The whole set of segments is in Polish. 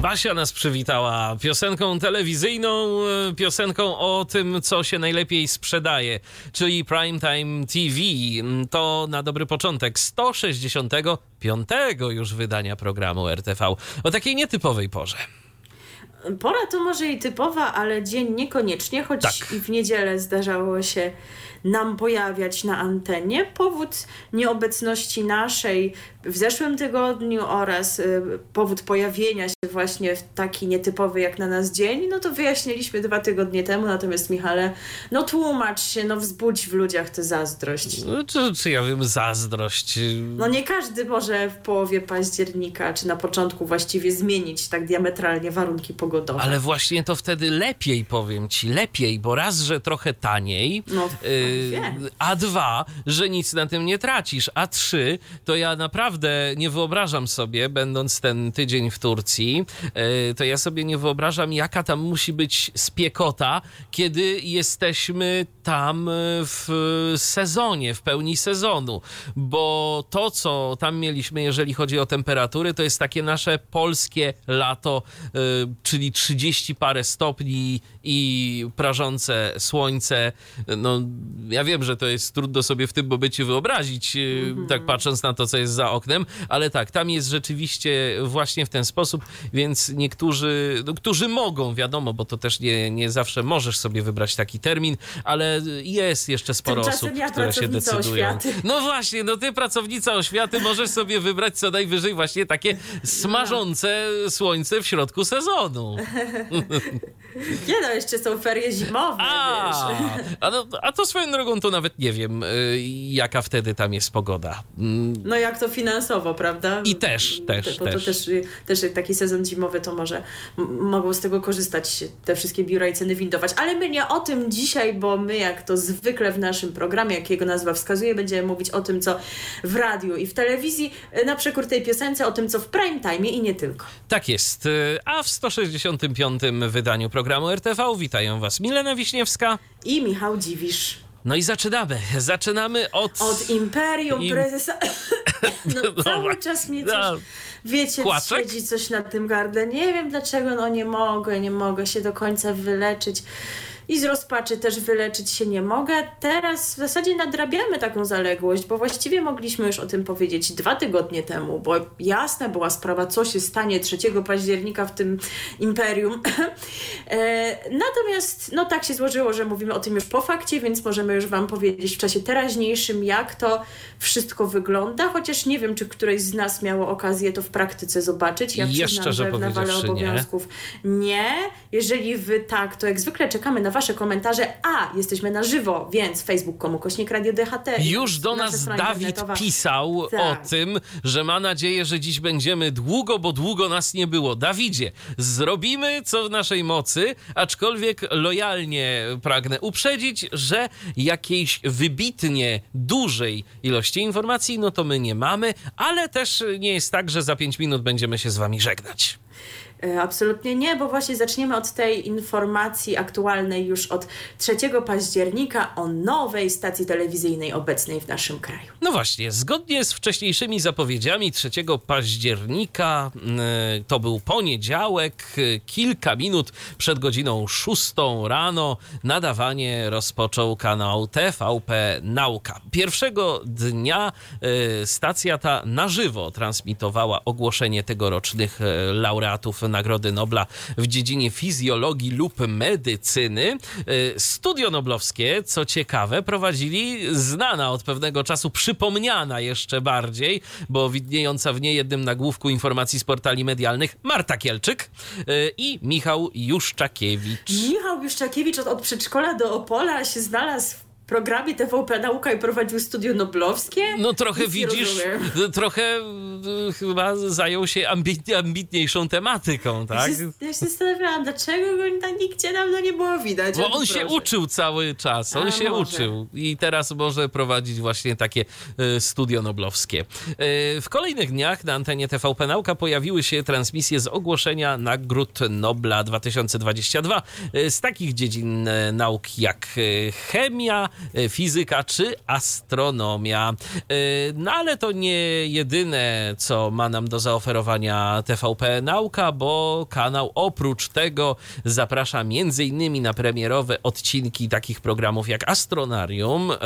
Basia nas przywitała piosenką telewizyjną, e, piosenką o tym, co się najlepiej sprzedaje, czyli Primetime TV. To na dobry początek 165 już wydania programu RTV o takiej nietypowej porze. Pora to może i typowa, ale dzień niekoniecznie, choć Tak. i w niedzielę zdarzało się nam pojawiać na antenie. Powód nieobecności naszej w zeszłym tygodniu oraz y, powód pojawienia się właśnie w taki nietypowy jak na nas dzień, no to wyjaśniliśmy dwa tygodnie temu, natomiast Michale, no tłumacz się, no wzbudź w ludziach tę zazdrość. No, Czy, czy ja wiem, zazdrość. No nie każdy może w połowie października, czy na początku właściwie zmienić tak diametralnie warunki Ale właśnie to wtedy lepiej, powiem ci, lepiej, bo raz, że trochę taniej, No, yy, a dwa, że nic na tym nie tracisz, a trzy, to ja naprawdę nie wyobrażam sobie, będąc ten tydzień w Turcji, yy, to ja sobie nie wyobrażam, jaka tam musi być spiekota, kiedy jesteśmy tam w sezonie, w pełni sezonu, bo to, co tam mieliśmy, jeżeli chodzi o temperatury, to jest takie nasze polskie lato, yy, czyli 30 parę stopni i prażące słońce. No, ja wiem, że to jest trudno sobie w tym momencie wyobrazić, yy, tak patrząc na to, co jest za oknem, ale tak, tam jest rzeczywiście właśnie w ten sposób, więc niektórzy, no, którzy mogą, wiadomo, bo to też nie, nie zawsze możesz sobie wybrać taki termin, ale jest jeszcze sporo Tymczasem osób, ja, które się decydują. oświaty. No właśnie, no ty pracownica oświaty możesz sobie wybrać co najwyżej właśnie takie smażące słońce w środku sezonu. Nie no, jeszcze są ferie zimowe, A, wiesz. a, no, a to swoją drogą to nawet nie wiem, y, jaka wtedy tam jest pogoda. Mm, No jak to finansowo, prawda? I też, też, Bo to też. też, też jak taki sezon zimowy, to może mogą z tego korzystać te wszystkie biura i ceny windować. Ale my nie o tym dzisiaj, bo my jak to zwykle w naszym programie, jak jego nazwa wskazuje, będziemy mówić o tym, co w radiu i w telewizji, y, na przekór tej piosence, o tym, co w prime time i nie tylko. Tak jest. Y, A w 165. wydaniu programu RTV witają Was Milena Wiśniewska. I Michał Dziwisz. No i zaczynamy. Zaczynamy od... Od Imperium Im- Prezesa... No, No cały czas mnie No. coś... Wiecie, Kłaczek? siedzi coś na tym gardle. Nie wiem dlaczego, no nie mogę, nie mogę się do końca wyleczyć. I z rozpaczy też wyleczyć się nie mogę. Teraz w zasadzie nadrabiamy taką zaległość, bo właściwie mogliśmy już o tym powiedzieć dwa tygodnie temu, bo jasna była sprawa, co się stanie 3 października w tym imperium. e, natomiast no tak się złożyło, że mówimy o tym już po fakcie, więc możemy już Wam powiedzieć w czasie teraźniejszym, jak to wszystko wygląda, chociaż nie wiem, czy któreś z nas miało okazję to w praktyce zobaczyć. Ja Jeszcze, przyznam, że w nawale powiedziawszy nie. obowiązków nie. Jeżeli Wy tak, to jak zwykle czekamy na Wasze komentarze, a jesteśmy na żywo, więc facebook.com kośnik Radio DHT. Już do nas Dawid pisał Tak. o tym, że ma nadzieję, że dziś będziemy długo, bo długo nas nie było. Dawidzie, zrobimy co w naszej mocy, aczkolwiek lojalnie pragnę uprzedzić, że jakiejś wybitnie dużej ilości informacji, no to my nie mamy, ale też nie jest tak, że za 5 minut będziemy się z wami żegnać. E, Absolutnie nie, bo właśnie zaczniemy od tej informacji aktualnej już od 3 października o nowej stacji telewizyjnej obecnej w naszym kraju. No właśnie, zgodnie z wcześniejszymi zapowiedziami 3 października, y, to był poniedziałek, y, kilka minut przed godziną 6 rano, nadawanie rozpoczął kanał TVP Nauka. Pierwszego dnia stacja ta na żywo transmitowała ogłoszenie tegorocznych laureatów Nagrody Nobla w dziedzinie fizjologii lub medycyny. Y, Studio Noblowskie, co ciekawe, prowadzili znana od pewnego czasu, przypomniana jeszcze bardziej, bo widniejąca w niejednym nagłówku informacji z portali medialnych Marta Kielczyk y, i Michał Juszczakiewicz. Michał Juszczakiewicz od, od przedszkola do Opola się znalazł w programie TVP Nauka i prowadził studio noblowskie? No trochę Nic widzisz, rozumiem. trochę y, chyba zajął się ambit, ambitniejszą tematyką, tak? Ja się, ja się zastanawiałam, dlaczego go nigdzie dawno nie było widać. Bo on się proszę. uczył cały czas, on A, się może. uczył i teraz może prowadzić właśnie takie e, studio noblowskie. E, W kolejnych dniach na antenie TVP Nauka pojawiły się transmisje z ogłoszenia nagród Nobla 2022 e, z takich dziedzin nauk jak chemia, fizyka czy astronomia. E, No ale to nie jedyne, co ma nam do zaoferowania TVP Nauka, bo kanał oprócz tego zaprasza m.in. na premierowe odcinki takich programów jak Astronarium, e,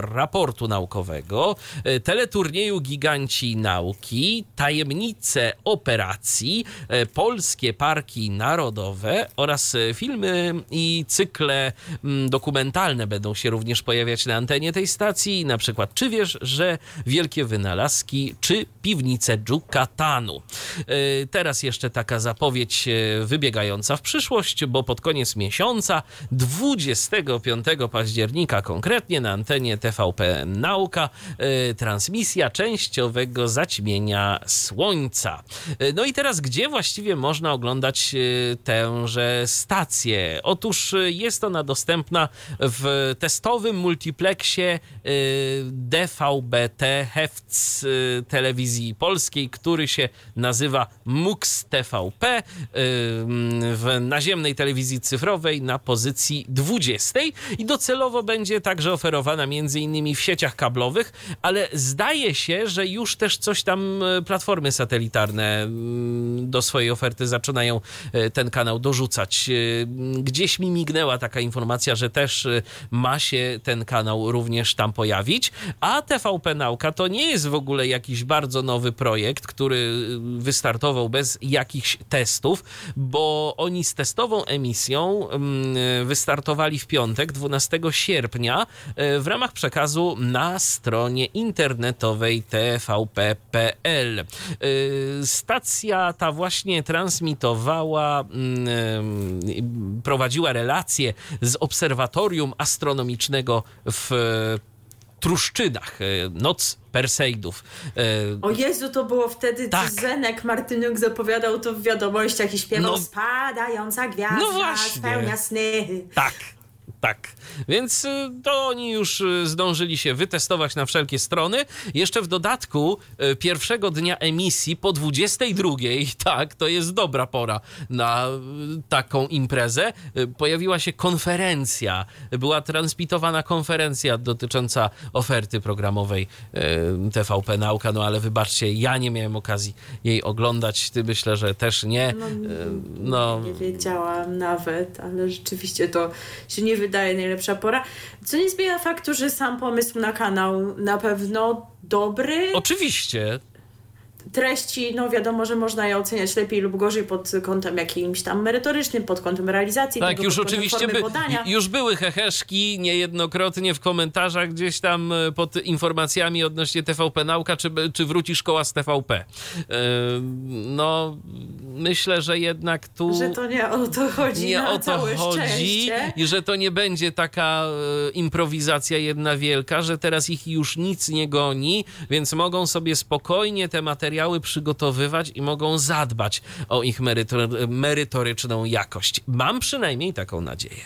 raportu naukowego, e, teleturnieju Giganci Nauki, Tajemnice Operacji, e, Polskie Parki Narodowe oraz e, filmy i cykle mm, dokumentalne będą się również pojawiać na antenie tej stacji, na przykład Czy wiesz, że wielkie wynalazki, czy piwnice Dżukatanu. E, Teraz jeszcze taka zapowiedź e, wybiegająca w przyszłość, bo pod koniec miesiąca, 25 października konkretnie na antenie TVP Nauka, e, transmisja częściowego zaćmienia Słońca. No i teraz, gdzie właściwie można oglądać tęże stację? Otóż jest ona dostępna w testowym multiplexie e, DVB-T Hefc e, telewizji polskiej, który się nazywa MUX TVP e, w naziemnej telewizji cyfrowej na pozycji 20 i docelowo będzie także oferowana między innymi w sieciach kablowych, ale zdaje się, że już też coś tam platformy satelitarne mm, do swojej oferty zaczynają ten kanał dorzucać. Gdzieś mi mignęła taka informacja, że też ma się ten kanał również tam pojawić, a TVP Nauka to nie jest w ogóle jakiś bardzo nowy projekt, który e, wystartował bez jakichś testów, bo oni z testową emisją mm, wystartowali w piątek, 12 sierpnia, e, w ramach przekazu na stronie internetowej tvp.pl. Stacja ta właśnie transmitowała, mm, prowadziła relacje z obserwatorium astronomicznego w Truszczydach, e, Noc Perseidów. E, O Jezu, to było wtedy, tak. Zenek Martyniuk zapowiadał to w wiadomościach i śpiewał No. Spadająca gwiazda No właśnie. spełnia sny. Tak, tak. Więc y, to oni już y, zdążyli się wytestować na wszelkie strony. Jeszcze w dodatku y, pierwszego dnia emisji po 22, tak, to jest dobra pora na taką imprezę, pojawiła się konferencja. Była transmitowana konferencja dotycząca oferty programowej TVP Nauka, no ale wybaczcie, ja nie miałem okazji jej oglądać. Ty myślę, że też nie. No, No, Nie wiedziałam nawet, ale rzeczywiście to się nie wydaje najlepsza pora. Co nie zmienia faktu, że sam pomysł na kanał na pewno dobry. oczywiście, Treści, no wiadomo, że można je oceniać lepiej lub gorzej pod kątem jakimś tam merytorycznym, pod kątem realizacji. Tak, tego, już oczywiście by, podania. już były heheszki niejednokrotnie w komentarzach gdzieś tam e, pod informacjami odnośnie TVP Nauka, czy, czy wróci szkoła z TVP. E, No, myślę, że jednak tu Że to nie o to chodzi nie na o to całe chodzi szczęście. i że to nie będzie taka e, improwizacja jedna wielka, że teraz ich już nic nie goni, więc mogą sobie spokojnie te materiały przygotowywać i mogą zadbać o ich merytor- merytoryczną jakość. Mam przynajmniej taką nadzieję.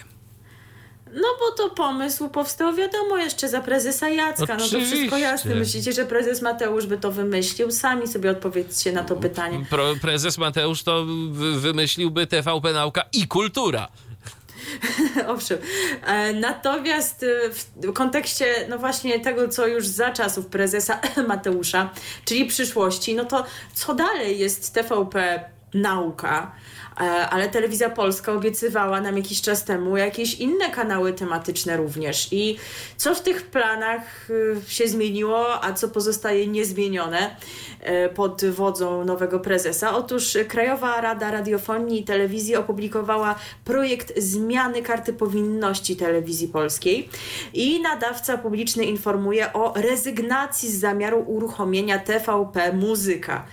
No bo to pomysł powstał, wiadomo, jeszcze za prezesa Jacka. No to Oczywiście. wszystko jasne. Myślicie, że prezes Mateusz by to wymyślił? Sami sobie odpowiedzcie na to pytanie. Pro, prezes Mateusz to wy- wymyśliłby TVP Nauka i Kultura. Owszem. E, Natomiast e, w kontekście, no właśnie tego, co już za czasów prezesa Mateusza, czyli przyszłości, no to co dalej jest TVP nauka? E, Ale telewizja polska obiecywała nam jakiś czas temu jakieś inne kanały tematyczne również. I co w tych planach e, się zmieniło, a co pozostaje niezmienione e, pod wodzą nowego prezesa? Otóż Krajowa Rada Radiofonii i Telewizji opublikowała projekt zmiany karty powinności telewizji polskiej i nadawca publiczny informuje o rezygnacji z zamiaru uruchomienia TVP Muzyka.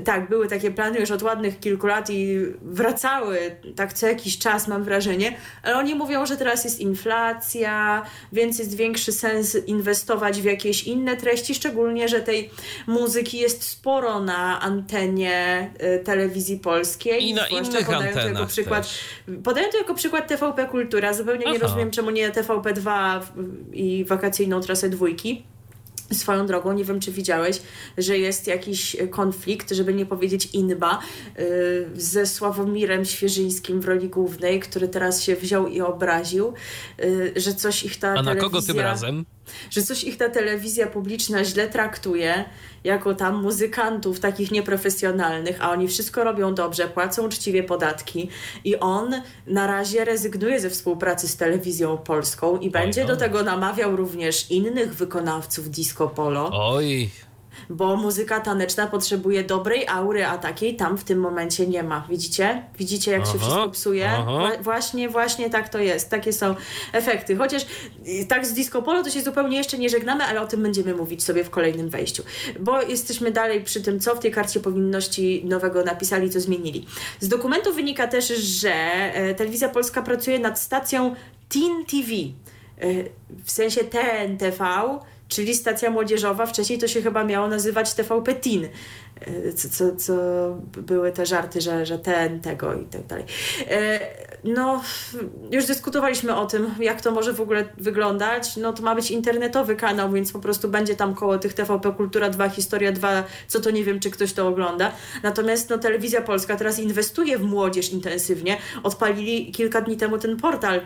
Tak, były takie plany już od ładnych kilku lat i wracały tak co jakiś czas, mam wrażenie, ale oni mówią, że teraz jest inflacja, więc jest większy sens inwestować w jakieś inne treści, szczególnie, że tej muzyki jest sporo na antenie y, telewizji polskiej. I na innych antenach jako przykład, też. Podaję to jako przykład TVP Kultura. Zupełnie Aha. nie rozumiem, czemu nie TVP2 i wakacyjną trasę dwójki. Swoją drogą, nie wiem czy widziałeś, że jest jakiś konflikt, żeby nie powiedzieć inba, yy, ze Sławomirem Świeżyńskim w roli głównej, który teraz się wziął i obraził, yy, że coś ich ta A na kogo tym razem? Że coś ich ta telewizja publiczna źle traktuje, jako tam muzykantów takich nieprofesjonalnych, a oni wszystko robią dobrze, płacą uczciwie podatki i on na razie rezygnuje ze współpracy z telewizją polską i będzie Oj, do tego namawiał również innych wykonawców disco polo. Oj, bo muzyka taneczna potrzebuje dobrej aury, a takiej tam w tym momencie nie ma. Widzicie? Widzicie, jak aha, się wszystko psuje? właśnie, właśnie tak to jest. Takie są efekty. Chociaż y, tak z disco polo to się zupełnie jeszcze nie żegnamy, ale o tym będziemy mówić sobie w kolejnym wejściu. Bo jesteśmy dalej przy tym, co w tej karcie powinności nowego napisali, co zmienili. Z dokumentu wynika też, że e, Telewizja Polska pracuje nad stacją Teen TV. E, w sensie TNTV, czyli stacja młodzieżowa. Wcześniej to się chyba miało nazywać TVP Teen, e, co, co, co były te żarty, że, że ten, tego i tak dalej. E, no, już dyskutowaliśmy o tym, jak to może w ogóle wyglądać. No, to ma być internetowy kanał, więc po prostu będzie tam koło tych TVP Kultura 2, Historia 2, co to nie wiem, czy ktoś to ogląda. Natomiast no, Telewizja Polska teraz inwestuje w młodzież intensywnie. Odpalili kilka dni temu ten portal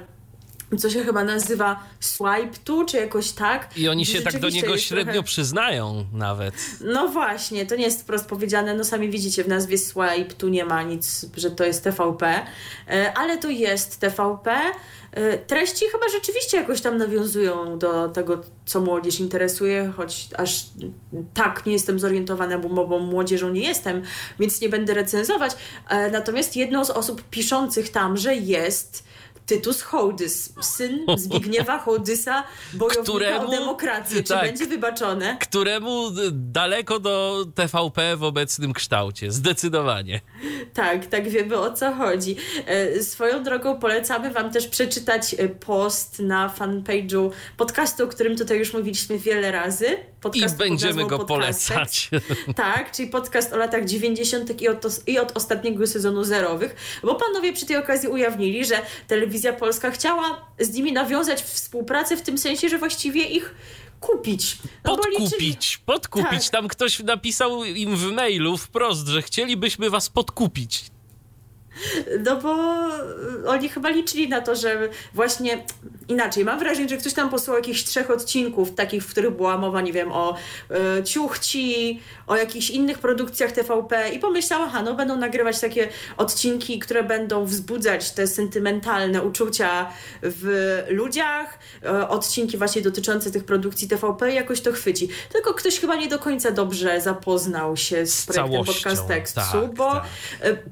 co się chyba nazywa Swipe tu, czy jakoś tak. I oni się tak do niego średnio trochę... przyznają nawet. No właśnie, to nie jest wprost powiedziane, no sami widzicie w nazwie Swipe tu nie ma nic, że to jest TVP, e, ale to jest TVP. E, treści chyba rzeczywiście jakoś tam nawiązują do tego, co młodzież interesuje, choć aż tak nie jestem zorientowana, bo, bo młodzieżą nie jestem, więc nie będę recenzować. E, natomiast jedną z osób piszących tam, że jest Tytus Hołdys, syn Zbigniewa Hołdysa, bojownika któremu, o demokrację. Czy tak, będzie wybaczone? Któremu daleko do TVP w obecnym kształcie, zdecydowanie. Tak, tak wiemy o co chodzi. E, swoją drogą polecamy Wam też przeczytać e, post na fanpage'u podcastu, o którym tutaj już mówiliśmy wiele razy. I będziemy go polecać. Tak, czyli podcast o latach 90. I od, i od ostatniego sezonu zerowych, bo panowie przy tej okazji ujawnili, że telewizja polska chciała z nimi nawiązać współpracę w tym sensie, że właściwie ich kupić. No podkupić, podkupić. Tak. Tam ktoś napisał im w mailu wprost, że chcielibyśmy was podkupić. No bo oni chyba liczyli na to, że właśnie inaczej. Mam wrażenie, że ktoś tam posłał jakichś trzech odcinków, takich, w których była mowa, nie wiem, o y, ciuchci, o jakichś innych produkcjach TVP i pomyślała, aha, no będą nagrywać takie odcinki, które będą wzbudzać te sentymentalne uczucia w ludziach, y, odcinki właśnie dotyczące tych produkcji TVP jakoś to chwyci. Tylko ktoś chyba nie do końca dobrze zapoznał się z, z projektem podcast tekstu, tak, bo tak.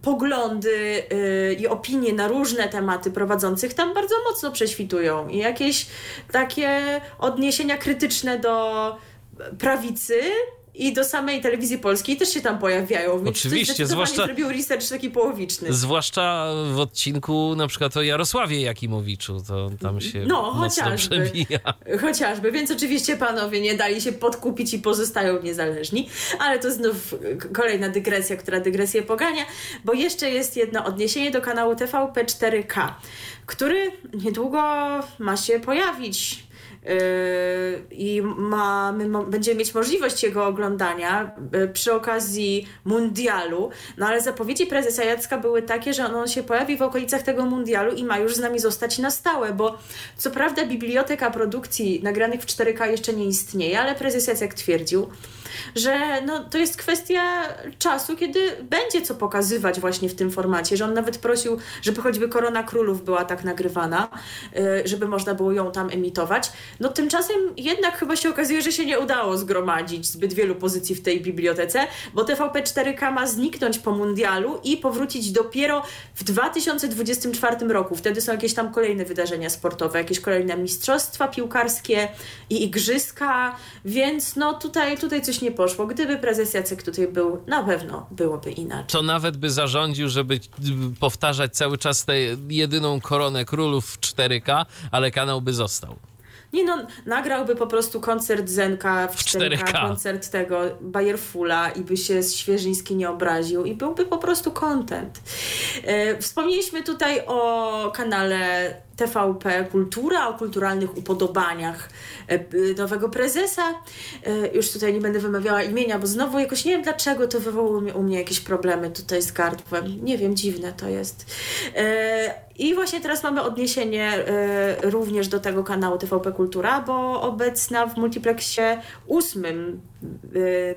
Poglądy i opinie na różne tematy prowadzących tam bardzo mocno prześwitują i jakieś takie odniesienia krytyczne do prawicy i do samej telewizji polskiej też się tam pojawiają. Więc Oczywiście, zwłaszcza zrobił research taki połowiczny. Zwłaszcza w odcinku na przykład o Jarosławie Jakimowiczu, to tam się no, chociażby, przebija. Chociażby, więc oczywiście panowie nie dali się podkupić i pozostają niezależni, ale to znów kolejna dygresja, która dygresję pogania, bo jeszcze jest jedno odniesienie do kanału TVP 4K, który niedługo ma się pojawić i mamy, będziemy mieć możliwość jego oglądania yy, przy okazji mundialu. No ale zapowiedzi prezesa Jacka były takie, że on się pojawi w okolicach tego mundialu i ma już z nami zostać na stałe, bo co prawda biblioteka produkcji nagranych w 4K jeszcze nie istnieje, ale prezes Jacek twierdził, że no, to jest kwestia czasu, kiedy będzie co pokazywać właśnie w tym formacie, że on nawet prosił, żeby choćby Korona Królów była tak nagrywana, yy, żeby można było ją tam emitować. No tymczasem jednak chyba się okazuje, że się nie udało zgromadzić zbyt wielu pozycji w tej bibliotece, bo TVP 4K ma zniknąć po mundialu i powrócić dopiero w 2024 roku. Wtedy są jakieś tam kolejne wydarzenia sportowe, jakieś kolejne mistrzostwa piłkarskie i igrzyska, więc no tutaj, tutaj coś jakoś nie poszło. Gdyby prezes Jacek tutaj był, na pewno byłoby inaczej. To nawet by zarządził, żeby powtarzać cały czas tę jedyną koronę królów w 4K, ale kanał by został. Nie no, nagrałby po prostu koncert Zenka w 4K, 4K. koncert tego Bayerfula i by się Świeżyński nie obraził i byłby po prostu content. E, wspomnieliśmy tutaj o kanale TVP Kultura, o kulturalnych upodobaniach e, nowego prezesa. E, już tutaj nie będę wymawiała imienia, bo znowu jakoś nie wiem dlaczego to wywołało u mnie jakieś problemy tutaj z gardłem. Nie wiem, dziwne to jest. E, I właśnie teraz mamy odniesienie również do tego kanału TVP Kultura, bo obecna w multiplexie ósmym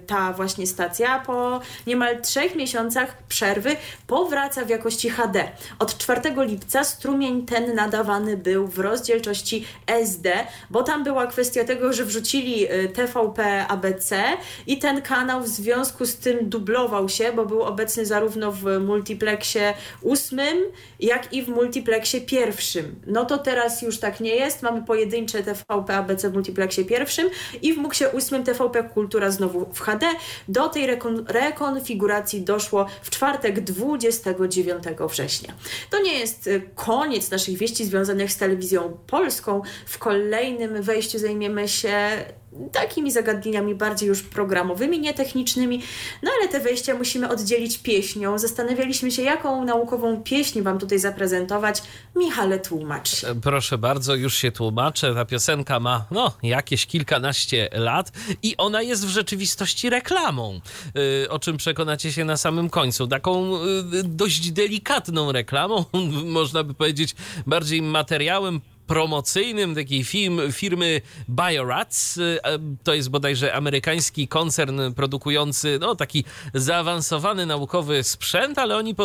ta właśnie stacja po niemal trzech miesiącach przerwy powraca w jakości HD. Od 4 lipca strumień ten nadawał był w rozdzielczości SD, bo tam była kwestia tego, że wrzucili y, TVP ABC i ten kanał w związku z tym dublował się, bo był obecny zarówno w multiplexie ósmym, jak i w multiplexie pierwszym. No to teraz już tak nie jest. Mamy pojedyncze TVP ABC w multiplexie pierwszym i w MUXie ósmym TVP Kultura znowu w HD. Do tej rekon rekonfiguracji doszło w czwartek 29 września. To nie jest y, koniec naszych wieści związanych związanych z telewizją polską. W kolejnym wejściu zajmiemy się takimi zagadnieniami bardziej już programowymi, nietechnicznymi, no ale te wejścia musimy oddzielić pieśnią. Zastanawialiśmy się, jaką naukową pieśń Wam tutaj zaprezentować. Michale, tłumacz. E, proszę bardzo, już się tłumaczę. Ta piosenka ma, no, jakieś kilkanaście lat i ona jest w rzeczywistości reklamą, e, o czym przekonacie się na samym końcu. Taką e, dość delikatną reklamą, można by powiedzieć bardziej materiałem promocyjnym takiej firm, firmy Biorats. Y, to jest bodajże amerykański koncern produkujący no, taki zaawansowany naukowy sprzęt, ale oni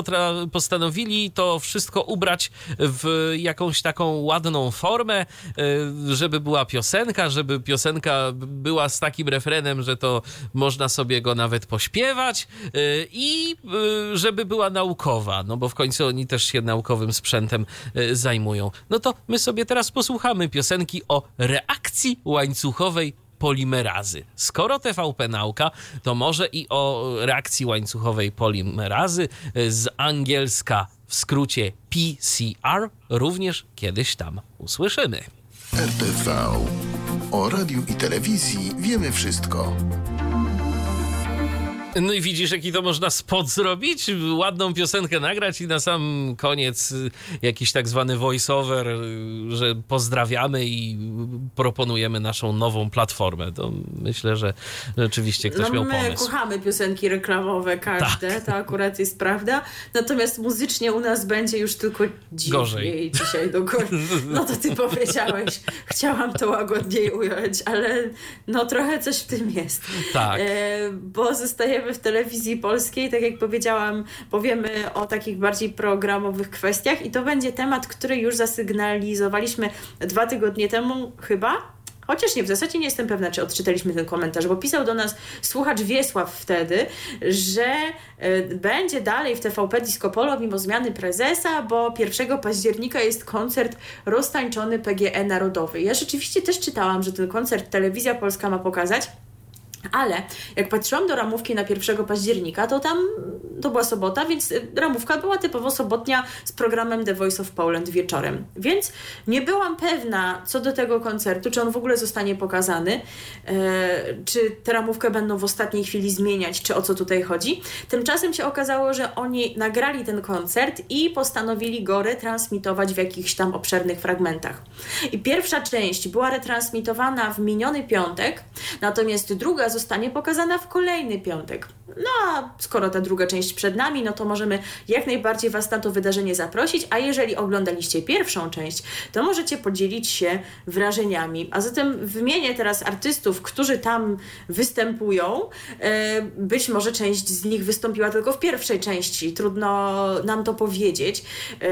postanowili to wszystko ubrać w jakąś taką ładną formę, y, żeby była piosenka, żeby piosenka była z takim refrenem, że to można sobie go nawet pośpiewać y, i żeby była naukowa, no bo w końcu oni też się naukowym sprzętem zajmują. No to my sobie teraz teraz posłuchamy piosenki o reakcji łańcuchowej polimerazy. Skoro TVP Nauka, to może i o reakcji łańcuchowej polimerazy z angielska w skrócie PCR również kiedyś tam usłyszymy. RTV. O radiu i telewizji wiemy wszystko. No i widzisz, jaki to można spot zrobić? Ładną piosenkę nagrać i na sam koniec jakiś tak zwany voiceover, że pozdrawiamy i proponujemy naszą nową platformę. To myślę, że rzeczywiście ktoś no, miał pomysł. My kochamy piosenki reklamowe każde, tak. to akurat jest prawda. Natomiast muzycznie u nas będzie już tylko dziwniej Gorzej. dzisiaj do góry. No to ty powiedziałeś. Chciałam to łagodniej ująć, ale no trochę coś w tym jest. Tak. E, bo zostajemy w telewizji polskiej, tak jak powiedziałam, powiemy o takich bardziej programowych kwestiach i to będzie temat, który już zasygnalizowaliśmy dwa tygodnie temu chyba, Chociaż nie, w zasadzie nie jestem pewna, czy odczytaliśmy ten komentarz, bo pisał do nas słuchacz Wiesław wtedy, że y, będzie dalej w TVP Disco Polo mimo zmiany prezesa, bo 1 października jest koncert roztańczony PGE Narodowy. Ja rzeczywiście też czytałam, że ten koncert Telewizja Polska ma pokazać. Ale jak patrzyłam do ramówki na 1 października, to tam to była sobota, więc y, ramówka była typowo sobotnia z programem The Voice of Poland wieczorem. Więc nie byłam pewna co do tego koncertu, czy on w ogóle zostanie pokazany, e, czy tę ramówkę będą w ostatniej chwili zmieniać, czy o co tutaj chodzi. Tymczasem się okazało, że oni nagrali ten koncert i postanowili go retransmitować w jakichś tam obszernych fragmentach. I pierwsza część była retransmitowana w miniony piątek, natomiast druga zostanie pokazana w kolejny piątek. No a skoro ta druga część przed nami, no to możemy jak najbardziej Was na to wydarzenie zaprosić, a jeżeli oglądaliście pierwszą część, to możecie podzielić się wrażeniami. A zatem wymienię teraz artystów, którzy tam występują. E, być może część z nich wystąpiła tylko w pierwszej części, trudno nam to powiedzieć. E,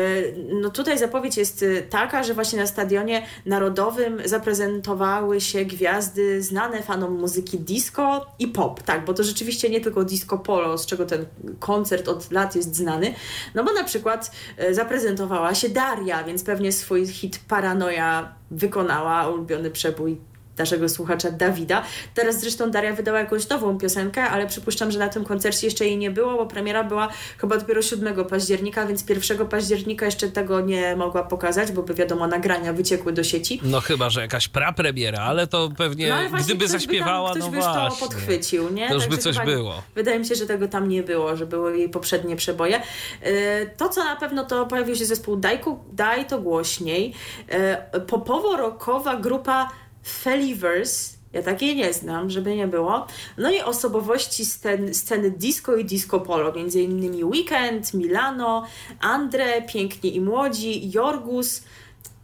no tutaj zapowiedź jest taka, że właśnie na Stadionie Narodowym zaprezentowały się gwiazdy znane fanom muzyki disco i pop, tak, bo to rzeczywiście nie tylko disco polo, z czego ten koncert od lat jest znany, no bo na przykład e, zaprezentowała się Daria, więc pewnie swój hit Paranoja wykonała, ulubiony przebój naszego słuchacza Dawida. Teraz zresztą Daria wydała jakąś nową piosenkę, ale przypuszczam, że na tym koncercie jeszcze jej nie było, bo premiera była chyba dopiero 7 października, więc 1 października jeszcze tego nie mogła pokazać, bo by wiadomo, nagrania wyciekły do sieci. No chyba, że jakaś prapremiera, ale to pewnie No, ale gdyby zaśpiewała, by tam, no ktoś by właśnie. to podchwycił, nie? To już by coś było. Wydaje mi się, że tego tam nie było, że były jej poprzednie przeboje. E, To, co na pewno, to pojawił się zespół Dajku, Daj to głośniej. E, Popowo-rockowa grupa Feliverse. Ja takiej nie znam, żeby nie było. No i osobowości scen, sceny disco i disco polo, między innymi Weekend, Milano, Andre, Piękni i Młodzi, Jorgus.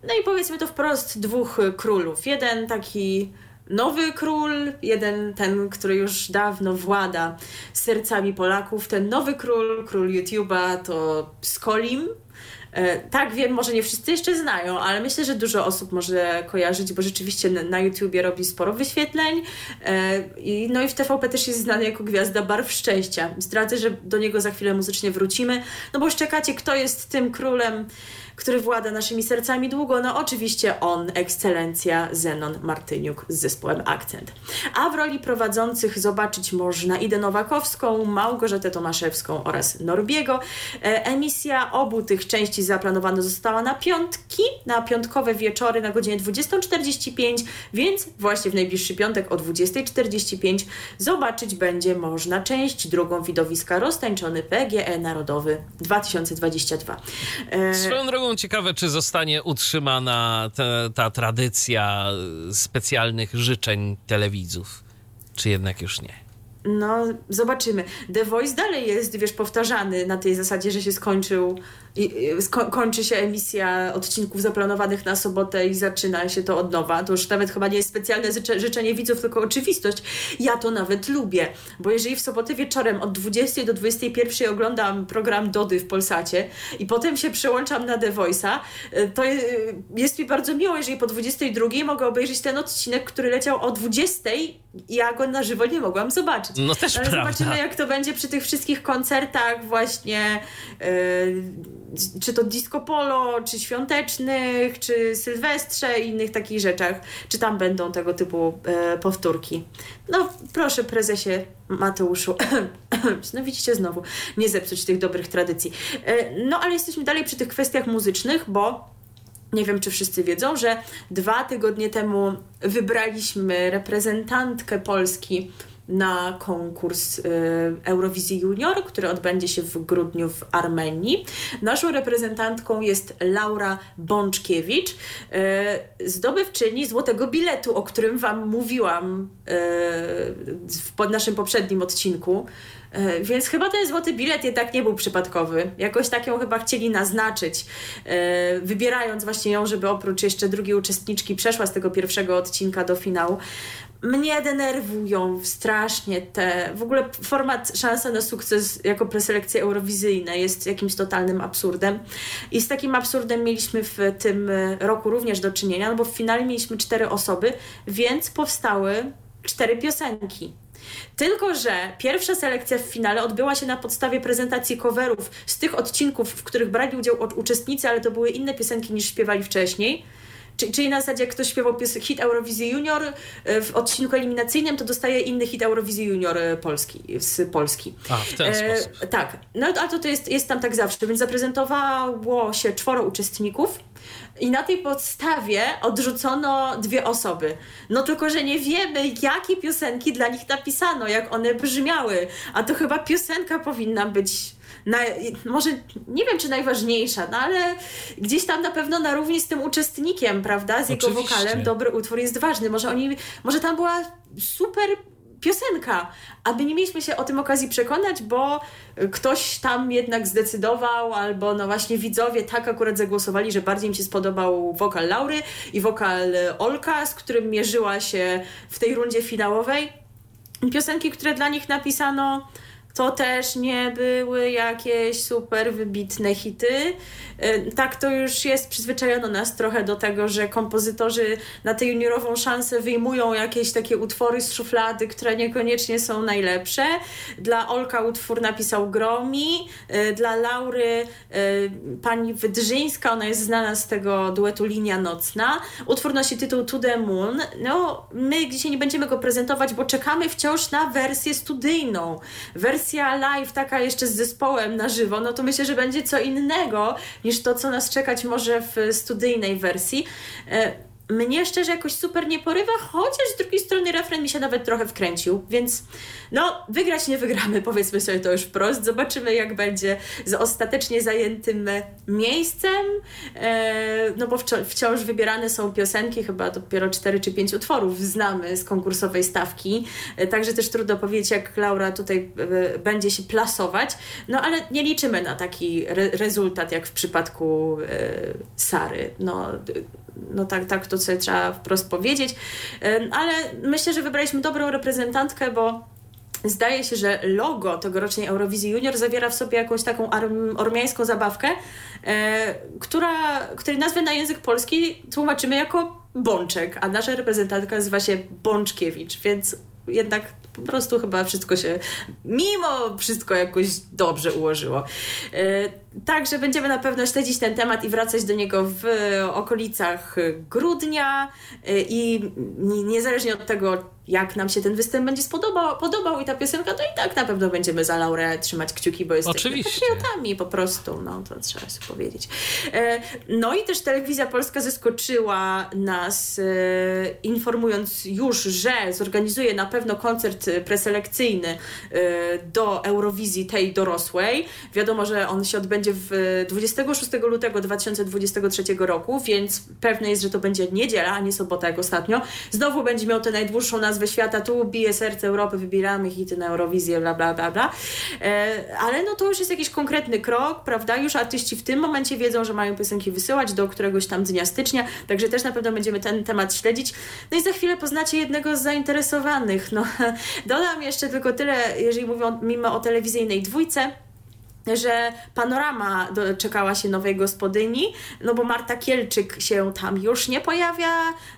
No i powiedzmy to wprost dwóch królów. Jeden taki nowy król, jeden ten, który już dawno włada sercami Polaków. Ten nowy król, król YouTube'a to Skolim. E, Tak, wiem, może nie wszyscy jeszcze znają, ale myślę, że dużo osób może kojarzyć, bo rzeczywiście na, YouTubie robi sporo wyświetleń. E, no i w TVP też jest znany jako gwiazda barw szczęścia. Zdradzę, że do niego za chwilę muzycznie wrócimy, no bo już czekacie, kto jest tym królem, który włada naszymi sercami długo. No oczywiście on, ekscelencja Zenon Martyniuk z zespołem Akcent. A w roli prowadzących zobaczyć można Idę Nowakowską, Małgorzatę Tomaszewską oraz Norbiego. E, Emisja obu tych części zaplanowana została na piątki, na piątkowe wieczory na godzinę 20.45, więc właśnie w najbliższy piątek o 20.45 zobaczyć będzie można część drugą widowiska Roztańczony PGE Narodowy 2022. E, Swoją drogą ciekawe, czy zostanie utrzymana ta, ta tradycja specjalnych życzeń telewidzów, czy jednak już nie. No, zobaczymy. The Voice dalej jest, wiesz, powtarzany na tej zasadzie, że się skończył, kończy się emisja odcinków zaplanowanych na sobotę i zaczyna się to od nowa. To już nawet chyba nie jest specjalne życze, życzenie widzów, tylko oczywistość. Ja to nawet lubię, bo jeżeli w sobotę wieczorem od 20 do 21 oglądam program Dody w Polsacie i potem się przełączam na The Voice'a, y, to y, jest mi bardzo miło, jeżeli po 22 mogę obejrzeć ten odcinek, który leciał o 20 i ja go na żywo nie mogłam zobaczyć. No też Ale prawda. zobaczymy, jak to będzie przy tych wszystkich koncertach właśnie, yy, czy to disco polo, czy świątecznych, czy sylwestrze i innych takich rzeczach. Czy tam będą tego typu e, powtórki. No proszę prezesie Mateuszu, no widzicie znowu, nie zepsuć tych dobrych tradycji. E, no ale jesteśmy dalej przy tych kwestiach muzycznych, bo nie wiem, czy wszyscy wiedzą, że dwa tygodnie temu wybraliśmy reprezentantkę Polski na konkurs y, Eurowizji Junior, który odbędzie się w grudniu w Armenii. Naszą reprezentantką jest Laura Bączkiewicz, y, zdobywczyni złotego biletu, o którym Wam mówiłam y, w naszym poprzednim odcinku. Więc chyba ten złoty bilet jednak nie był przypadkowy. Jakoś tak ją chyba chcieli naznaczyć, wybierając właśnie ją, żeby oprócz jeszcze drugiej uczestniczki przeszła z tego pierwszego odcinka do finału. Mnie denerwują strasznie te. W ogóle format Szansa na sukces jako preselekcje eurowizyjne jest jakimś totalnym absurdem. I z takim absurdem mieliśmy w tym roku również do czynienia, no bo w finale mieliśmy cztery osoby, więc powstały cztery piosenki. Tylko, że pierwsza selekcja w finale odbyła się na podstawie prezentacji coverów z tych odcinków, w których brali udział uczestnicy, ale to były inne piosenki niż śpiewali wcześniej. Czy- Czyli na zasadzie, jak ktoś śpiewał pies- hit Eurowizji Junior e, w odcinku eliminacyjnym, to dostaje inny hit Eurowizji Junior e, Polski, z Polski. A, w ten sposób. Tak, no ale to, to jest, jest tam tak zawsze, więc zaprezentowało się czworo uczestników i na tej podstawie odrzucono dwie osoby. No tylko, że nie wiemy, jakie piosenki dla nich napisano, jak one brzmiały, a to chyba piosenka powinna być na, może nie wiem, czy najważniejsza, no ale gdzieś tam na pewno na równi z tym uczestnikiem, prawda, z jego Oczywiście. wokalem dobry utwór jest ważny. Może oni, może tam była super piosenka, aby nie mieliśmy się o tym okazji przekonać, bo ktoś tam jednak zdecydował, albo no właśnie widzowie tak akurat zagłosowali, że bardziej im się spodobał wokal Laury i wokal Olka, z którym mierzyła się w tej rundzie finałowej. Piosenki, które dla nich napisano, to też nie były jakieś super wybitne hity. Y, tak to już jest, przyzwyczajono nas trochę do tego, że kompozytorzy na tę juniorową szansę wyjmują jakieś takie utwory z szuflady, które niekoniecznie są najlepsze. Dla Olka utwór napisał Gromi, y, dla Laury y, pani Wydrzyńska, ona jest znana z tego duetu Linia Nocna. Utwór nosi tytuł To the Moon. No, my dzisiaj nie będziemy go prezentować, bo czekamy wciąż na wersję studyjną. Wersja live, taka jeszcze z zespołem na żywo, no to myślę, że będzie co innego niż to, co nas czekać może w studyjnej wersji. E, mnie szczerze jakoś super nie porywa, chociaż z drugiej strony refren mi się nawet trochę wkręcił, więc no wygrać nie wygramy, powiedzmy sobie to już wprost. Zobaczymy jak będzie z ostatecznie zajętym miejscem, e, no bo wciąż wybierane są piosenki, chyba dopiero 4 czy 5 utworów znamy z konkursowej stawki, e, także też trudno powiedzieć jak Laura tutaj e, będzie się plasować, no ale nie liczymy na taki re rezultat jak w przypadku Sary. No, no tak, tak to sobie trzeba wprost powiedzieć. Ale myślę, że wybraliśmy dobrą reprezentantkę, bo zdaje się, że logo tegorocznej Eurowizji Junior zawiera w sobie jakąś taką ormiańską zabawkę, e, która, której nazwę na język polski tłumaczymy jako Bączek, a nasza reprezentantka nazywa się Bączkiewicz, więc jednak po prostu chyba wszystko się, mimo wszystko jakoś dobrze ułożyło. E, także będziemy na pewno śledzić ten temat i wracać do niego w okolicach grudnia e, i niezależnie od tego, jak nam się ten występ będzie spodobał, podobał i ta piosenka, to i tak na pewno będziemy za Laurę trzymać kciuki, bo jesteśmy Oczywiście. patriotami po prostu, no to trzeba sobie powiedzieć. E, no i też Telewizja Polska zaskoczyła nas, informując już, że zorganizuje na pewno koncert preselekcyjny y, do Eurowizji tej dorosłej. Wiadomo, że on się odbędzie w 26 lutego 2023 roku, więc pewne jest, że to będzie niedziela, a nie sobota jak ostatnio. Znowu będzie miał tę najdłuższą nazwę świata, tu bije serce Europy, wybieramy hity na Eurowizję, bla, bla, bla, bla. E, ale no to już jest jakiś konkretny krok, prawda? Już artyści w tym momencie wiedzą, że mają piosenki wysyłać do któregoś tam dnia stycznia, także też na pewno będziemy ten temat śledzić. No i za chwilę poznacie jednego z zainteresowanych. No, Dodam jeszcze tylko tyle, jeżeli mówią mimo o telewizyjnej dwójce że Panorama doczekała się nowej gospodyni, no bo Marta Kielczyk się tam już nie pojawia,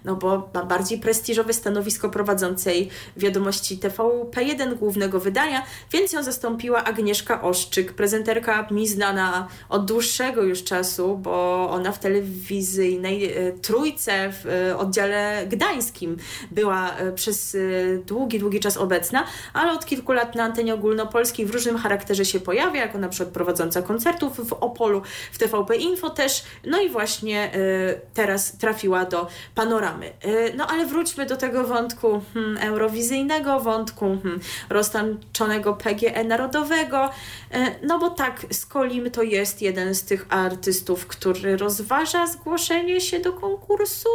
no bo ma bardziej prestiżowe stanowisko prowadzącej wiadomości TVP1 głównego wydania, więc ją zastąpiła Agnieszka Oszczyk, prezenterka mi znana od dłuższego już czasu, bo ona w telewizyjnej e, trójce w e, oddziale gdańskim była e, przez długi, długi czas obecna, ale od kilku lat na antenie ogólnopolskiej w różnym charakterze się pojawia, jako na przykład przykład prowadząca koncertów w Opolu, w TVP Info też, no i właśnie y, teraz trafiła do panoramy. Y, no ale wróćmy do tego wątku hmm, eurowizyjnego, wątku hmm, roztanczonego PGE narodowego, y, no bo tak, Skolim to jest jeden z tych artystów, który rozważa zgłoszenie się do konkursu.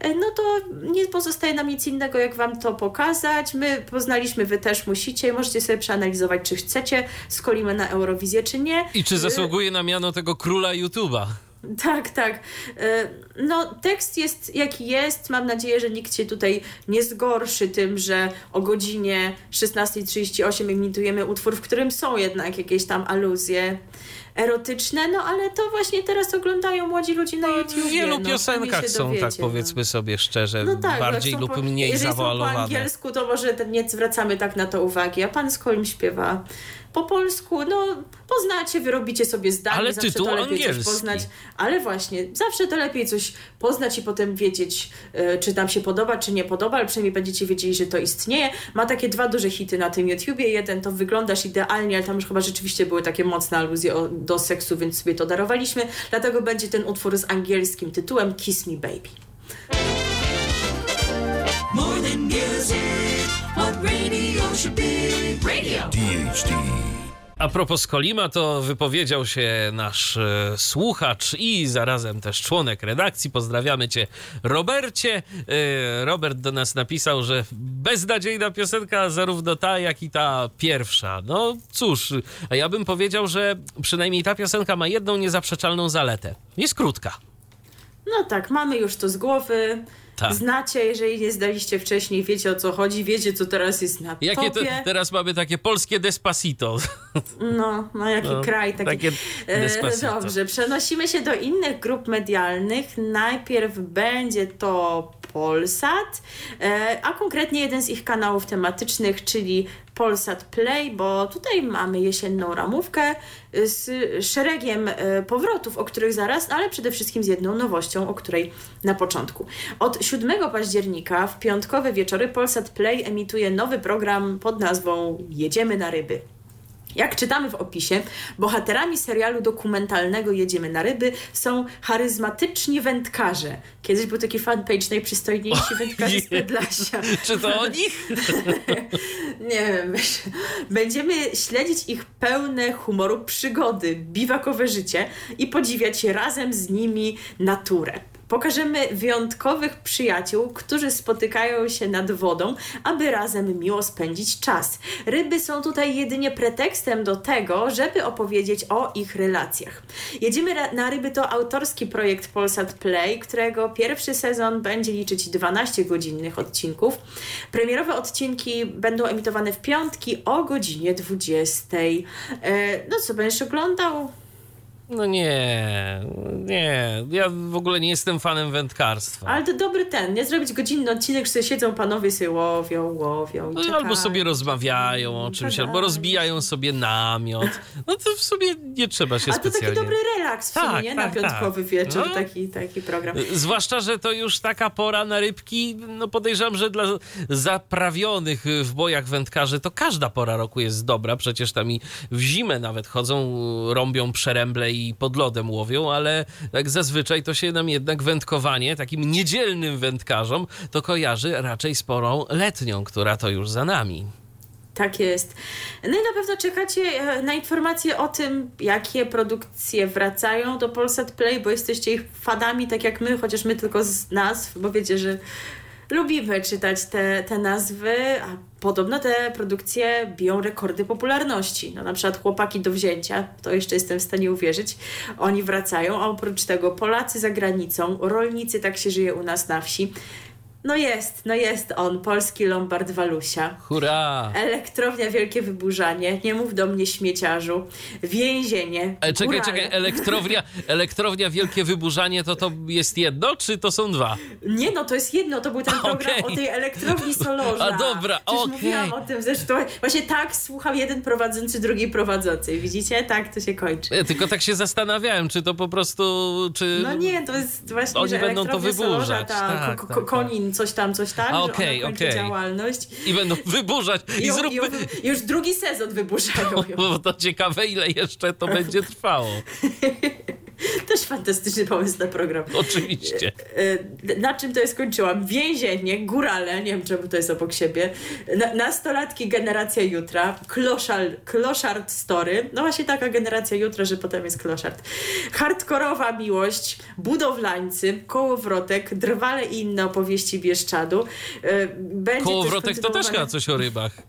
E, no to nie pozostaje nam nic innego, jak Wam to pokazać. My poznaliśmy, Wy też musicie. Możecie sobie przeanalizować, czy chcecie skolimy na Eurowizję, czy nie. I czy zasługuje na miano tego króla YouTube'a. Tak, tak. E, no, tekst jest jaki jest. Mam nadzieję, że nikt się tutaj nie zgorszy tym, że o godzinie 16.38 imitujemy utwór, w którym są jednak jakieś tam aluzje erotyczne, no ale to właśnie teraz oglądają młodzi ludzie na YouTube. W wielu no, piosenkach są, dowiecie, tak powiedzmy no. sobie szczerze, no tak, bardziej lub po, mniej zawoalowane. Jeżeli po angielsku, to może nie zwracamy tak na to uwagi, a pan z Kolm śpiewa po polsku, no poznacie, wyrobicie sobie zdanie, ale zawsze tytuł to lepiej angielski. coś poznać. Ale właśnie, zawsze to lepiej coś poznać i potem wiedzieć, y, czy nam się podoba, czy nie podoba, ale przynajmniej będziecie wiedzieli, że to istnieje. Ma takie dwa duże hity na tym YouTubie. Jeden to Wyglądasz idealnie, ale tam już chyba rzeczywiście były takie mocne aluzje do seksu, więc sobie to darowaliśmy. Dlatego będzie ten utwór z angielskim tytułem Kiss Me Baby. More than music, A propos Kolima, to wypowiedział się nasz e, słuchacz i zarazem też członek redakcji. Pozdrawiamy cię, Robercie. E, Robert do nas napisał, że beznadziejna piosenka, zarówno ta, jak i ta pierwsza. No cóż, a ja bym powiedział, że przynajmniej ta piosenka ma jedną niezaprzeczalną zaletę. Jest krótka. No tak, mamy już to z głowy. Tak. Znacie, jeżeli nie zdaliście wcześniej, wiecie o co chodzi, wiecie co teraz jest na Jakie topie. To, teraz mamy takie polskie despacito. No, no jaki no, kraj taki. Takie e, despacito. Dobrze, przenosimy się do innych grup medialnych. Najpierw będzie to Polsat, e, a konkretnie jeden z ich kanałów tematycznych, czyli Polsat Play, bo tutaj mamy jesienną ramówkę z szeregiem e, powrotów, o których zaraz, ale przede wszystkim z jedną nowością, o której na początku. Od 7 października w piątkowe wieczory Polsat Play emituje nowy program pod nazwą Jedziemy na ryby. Jak czytamy w opisie, bohaterami serialu dokumentalnego Jedziemy na ryby są charyzmatyczni wędkarze. Kiedyś był taki fanpage najprzystojniejsi wędkarze z Podlasia. Czy to o nich? Nie wiem. Będziemy śledzić ich pełne humoru przygody, biwakowe życie i podziwiać razem z nimi naturę. Pokażemy wyjątkowych przyjaciół, którzy spotykają się nad wodą, aby razem miło spędzić czas. Ryby są tutaj jedynie pretekstem do tego, żeby opowiedzieć o ich relacjach. Jedziemy na ryby to autorski projekt Polsat Play, którego pierwszy sezon będzie liczyć 12 godzinnych odcinków. Premierowe odcinki będą emitowane w piątki o godzinie 20. E, no co, będziesz oglądał? No nie, nie. Ja w ogóle nie jestem fanem wędkarstwa. Ale to dobry ten, nie zrobić godzinny odcinek, że siedzą panowie sobie łowią, łowią. No, albo sobie rozmawiają o czymś, albo rozbijają sobie namiot. No to w sobie nie trzeba się A specjalnie... A to taki dobry relaks w sumie, tak, nie? Tak, na piątkowy tak. wieczór, no. taki, taki program. Zwłaszcza, że to już taka pora na rybki, no podejrzewam, że dla zaprawionych w bojach wędkarzy to każda pora roku jest dobra. Przecież tam i w zimę nawet chodzą, rąbią przeręble i i pod lodem łowią, ale tak zazwyczaj to się nam jednak wędkowanie takim niedzielnym wędkarzom to kojarzy raczej z porą letnią, która to już za nami. Tak jest. No i na pewno czekacie e, na informacje o tym, jakie produkcje wracają do Polsat Play, bo jesteście ich fanami, tak jak my, chociaż my tylko z nazw, bo wiecie, że lubimy czytać te, te nazwy, a podobno te produkcje biją rekordy popularności. No, na przykład Chłopaki do wzięcia, to jeszcze jestem w stanie uwierzyć, oni wracają, a oprócz tego Polacy za granicą, rolnicy, tak się żyje u nas na wsi. No jest, no jest on, polski Lombard Walusia. Hurra! Elektrownia Wielkie Wyburzanie, nie mów do mnie śmieciarzu, więzienie. Ale czekaj, czekaj, elektrownia, elektrownia Wielkie Wyburzanie to to jest jedno, czy to są dwa? Nie no, to jest jedno, to był ten program okay. o tej elektrowni Solorza. A dobra, okej. Okay. mówiłam o tym zresztą. Właśnie tak słuchał jeden prowadzący, drugi prowadzący. Widzicie? Tak to się kończy. Ja tylko tak się zastanawiałem, czy to po prostu, czy... No nie, to jest właśnie, Oni będą to wyburzać. Solorza, ta, tak, tak, Konin coś tam, coś tam, A, okay, że ona okay. działalność. I będą wyburzać. I, I zróbmy... I już drugi sezon wyburzają. Bo to ciekawe, ile jeszcze to będzie trwało. Też fantastyczny pomysł na program. Oczywiście. E, e, na czym to jest skończyłam? Więzienie, górale, nie wiem czemu to jest obok siebie, na, nastolatki generacja jutra, kloszal, kloszard story, no właśnie taka generacja jutra, że potem jest kloszard. Hardkorowa miłość, budowlańcy, kołowrotek, drwale i inne opowieści Bieszczadu. E, będzie Kołowrotek to też chyba coś o rybach.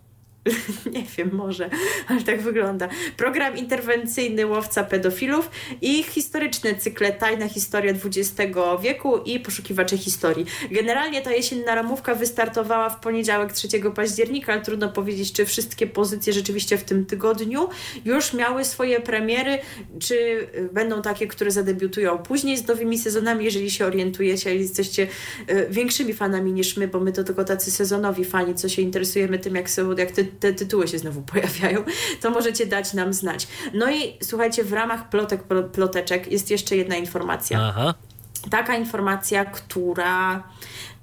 nie wiem, może, ale tak wygląda. Program interwencyjny Łowca Pedofilów i historyczne cykle Tajna Historia XX wieku i Poszukiwacze Historii. Generalnie ta jesienna ramówka wystartowała w poniedziałek 3 października, ale trudno powiedzieć, czy wszystkie pozycje rzeczywiście w tym tygodniu już miały swoje premiery, czy będą takie, które zadebiutują później z nowymi sezonami, jeżeli się orientujecie, jeżeli jesteście e, większymi fanami niż my, bo my to tylko tacy sezonowi fani, co się interesujemy tym, jak, są, jak te te tytuły się znowu pojawiają, to możecie dać nam znać. No i słuchajcie, w ramach plotek, ploteczek jest jeszcze jedna informacja. Aha. Taka informacja, która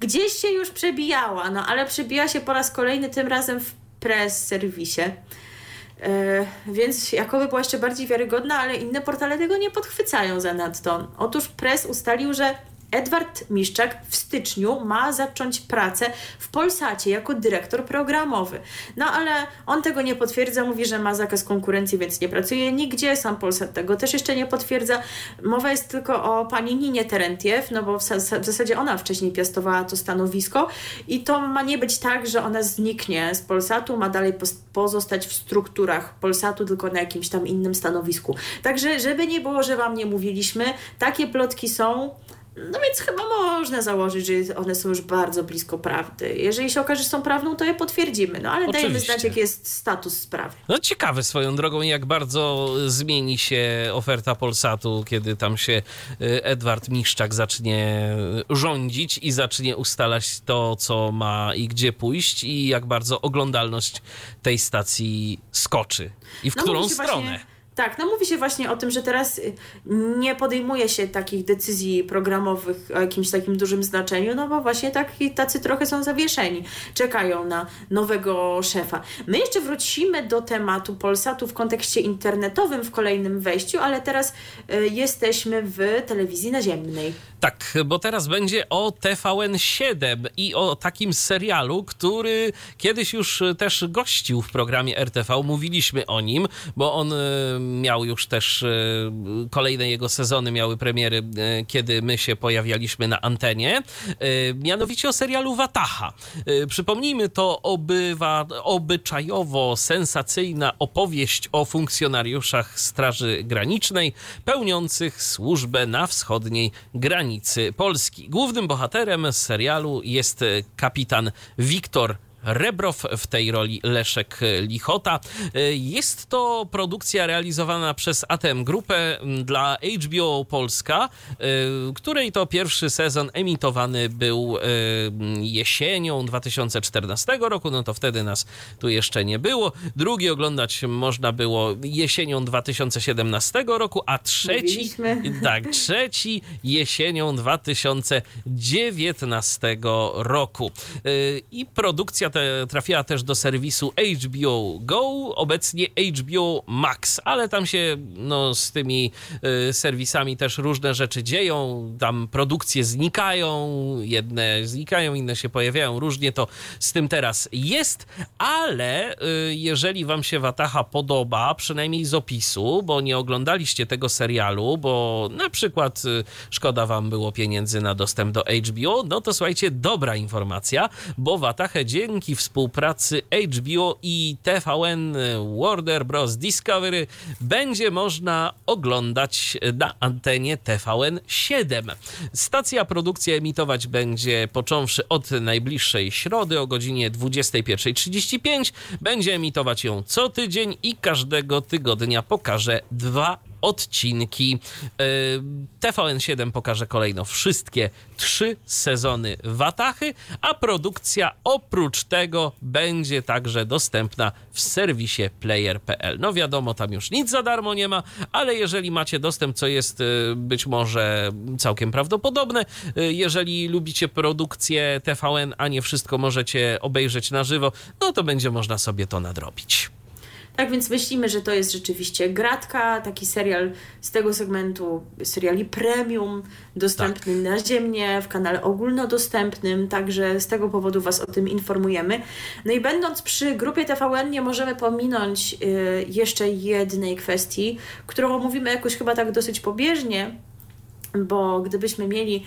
gdzieś się już przebijała, no ale przebija się po raz kolejny, tym razem w press serwisie. Yy, więc jakoby była jeszcze bardziej wiarygodna, ale inne portale tego nie podchwycają zanadto. Otóż press ustalił, że Edward Miszczak w styczniu ma zacząć pracę w Polsacie jako dyrektor programowy. No ale on tego nie potwierdza, mówi, że ma zakaz konkurencji, więc nie pracuje nigdzie. Sam Polsat tego też jeszcze nie potwierdza. Mowa jest tylko o pani Ninie Terentiew, no bo w, w zasadzie ona wcześniej piastowała to stanowisko i to ma nie być tak, że ona zniknie z Polsatu, ma dalej pozostać w strukturach Polsatu, tylko na jakimś tam innym stanowisku. Także, żeby nie było, że Wam nie mówiliśmy, takie plotki są No więc chyba można założyć, że one są już bardzo blisko prawdy. Jeżeli się okaże, że są prawdą, to je potwierdzimy. No ale Oczywiście. dajemy znać, jaki jest status sprawy. No ciekawe swoją drogą, jak bardzo zmieni się oferta Polsatu, kiedy tam się y, Edward Miszczak zacznie rządzić i zacznie ustalać to, co ma i gdzie pójść i jak bardzo oglądalność tej stacji skoczy i w no, którą stronę. Właśnie tak, no mówi się właśnie o tym, że teraz y, nie podejmuje się takich decyzji programowych o jakimś takim dużym znaczeniu, no bo właśnie tak, tacy trochę są zawieszeni, czekają na nowego szefa. My jeszcze wrócimy do tematu Polsatu w kontekście internetowym w kolejnym wejściu, ale teraz y, jesteśmy w telewizji naziemnej. Tak, bo teraz będzie o TVN7 i o takim serialu, który kiedyś już też gościł w programie RTV. Mówiliśmy o nim, bo on y, miał już też e, kolejne jego sezony miały premiery, e, kiedy my się pojawialiśmy na antenie. E, mianowicie o serialu Wataha. Przypomnijmy, to obywa, obyczajowo sensacyjna opowieść o funkcjonariuszach Straży Granicznej pełniących służbę na wschodniej granicy Polski. Głównym bohaterem serialu jest kapitan Wiktor Rebrow, w tej roli Leszek Lichota. Jest to produkcja realizowana przez ATM Grupę dla HBO Polska, której to pierwszy sezon emitowany był jesienią 2014 roku, no to wtedy nas tu jeszcze nie było. Drugi oglądać można było jesienią 2017 roku, a trzeci, tak, trzeci jesienią 2019 roku. I produkcja te, trafiła też do serwisu HBO Go, obecnie HBO Max, ale tam się no, z tymi y, serwisami też różne rzeczy dzieją, tam produkcje znikają, jedne znikają, inne się pojawiają, różnie to z tym teraz jest, ale y, jeżeli wam się Wataha podoba, przynajmniej z opisu, bo nie oglądaliście tego serialu, bo na przykład y, szkoda wam było pieniędzy na dostęp do HBO, no to słuchajcie, dobra informacja, bo Watachę dzięki dzięki współpracy HBO i TVN Warner Bros. Discovery będzie można oglądać na antenie TVN 7. Stacja produkcji emitować będzie począwszy od najbliższej środy o godzinie 21.35. Będzie emitować ją co tydzień i każdego tygodnia pokaże dwa odcinki. E, TVN7 pokaże kolejno wszystkie trzy sezony Watachy, a produkcja oprócz tego będzie także dostępna w serwisie player.pl. No wiadomo, tam już nic za darmo nie ma, ale jeżeli macie dostęp, co jest e, być może całkiem prawdopodobne, e, jeżeli lubicie produkcję TVN, a nie wszystko możecie obejrzeć na żywo, no to będzie można sobie to nadrobić. Tak więc myślimy, że to jest rzeczywiście gratka, taki serial z tego segmentu, seriali premium, dostępny tak. naziemnie, w kanale ogólnodostępnym, także z tego powodu Was o tym informujemy. No i będąc przy grupie TVN nie możemy pominąć y, jeszcze jednej kwestii, którą omówimy jakoś chyba tak dosyć pobieżnie, bo gdybyśmy mieli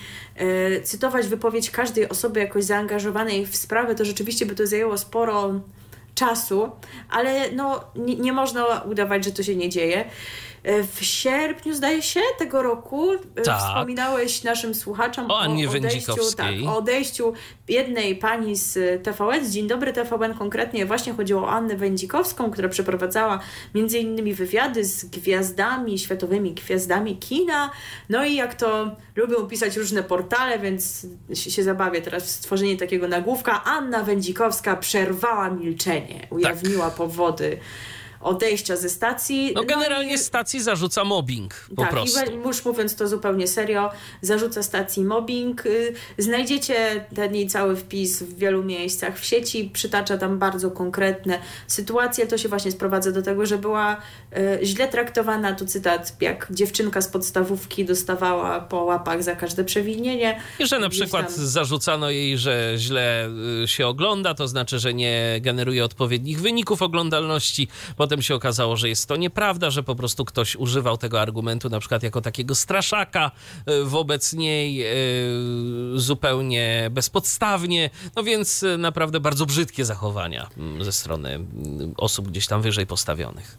y, cytować wypowiedź każdej osoby jakoś zaangażowanej w sprawę, to rzeczywiście by to zajęło sporo czasu, ale no, nie, nie można udawać, że to się nie dzieje. E, w sierpniu, zdaje się, tego roku e, tak. wspominałeś naszym słuchaczom o, o odejściu, tak, o odejściu jednej pani z TVN, z Dzień Dobry TVN konkretnie właśnie chodziło o Annę Wędzikowską, która przeprowadzała między innymi wywiady z gwiazdami, światowymi gwiazdami kina. No i jak to lubią pisać różne portale, więc się zabawię teraz w stworzenie takiego nagłówka. Anna Wędzikowska przerwała milczenie, ujawniła tak. powody odejścia ze stacji. No generalnie no i... stacji zarzuca mobbing po tak, prostu. i już mówiąc to zupełnie serio, zarzuca stacji mobbing. Y, znajdziecie ten jej cały wpis w wielu miejscach w sieci, przytacza tam bardzo konkretne sytuacje. To się właśnie sprowadza do tego, że była y, źle traktowana, tu cytat, jak dziewczynka z podstawówki dostawała po łapach za każde przewinienie. I że na przykład tam... zarzucano jej, że źle y, się ogląda, to znaczy, że nie generuje odpowiednich wyników oglądalności. Potem się okazało, że jest to nieprawda, że po prostu ktoś używał tego argumentu na przykład jako takiego straszaka e, wobec niej e, zupełnie bezpodstawnie. No więc e, naprawdę bardzo brzydkie zachowania mm, ze strony mm, osób gdzieś tam wyżej postawionych.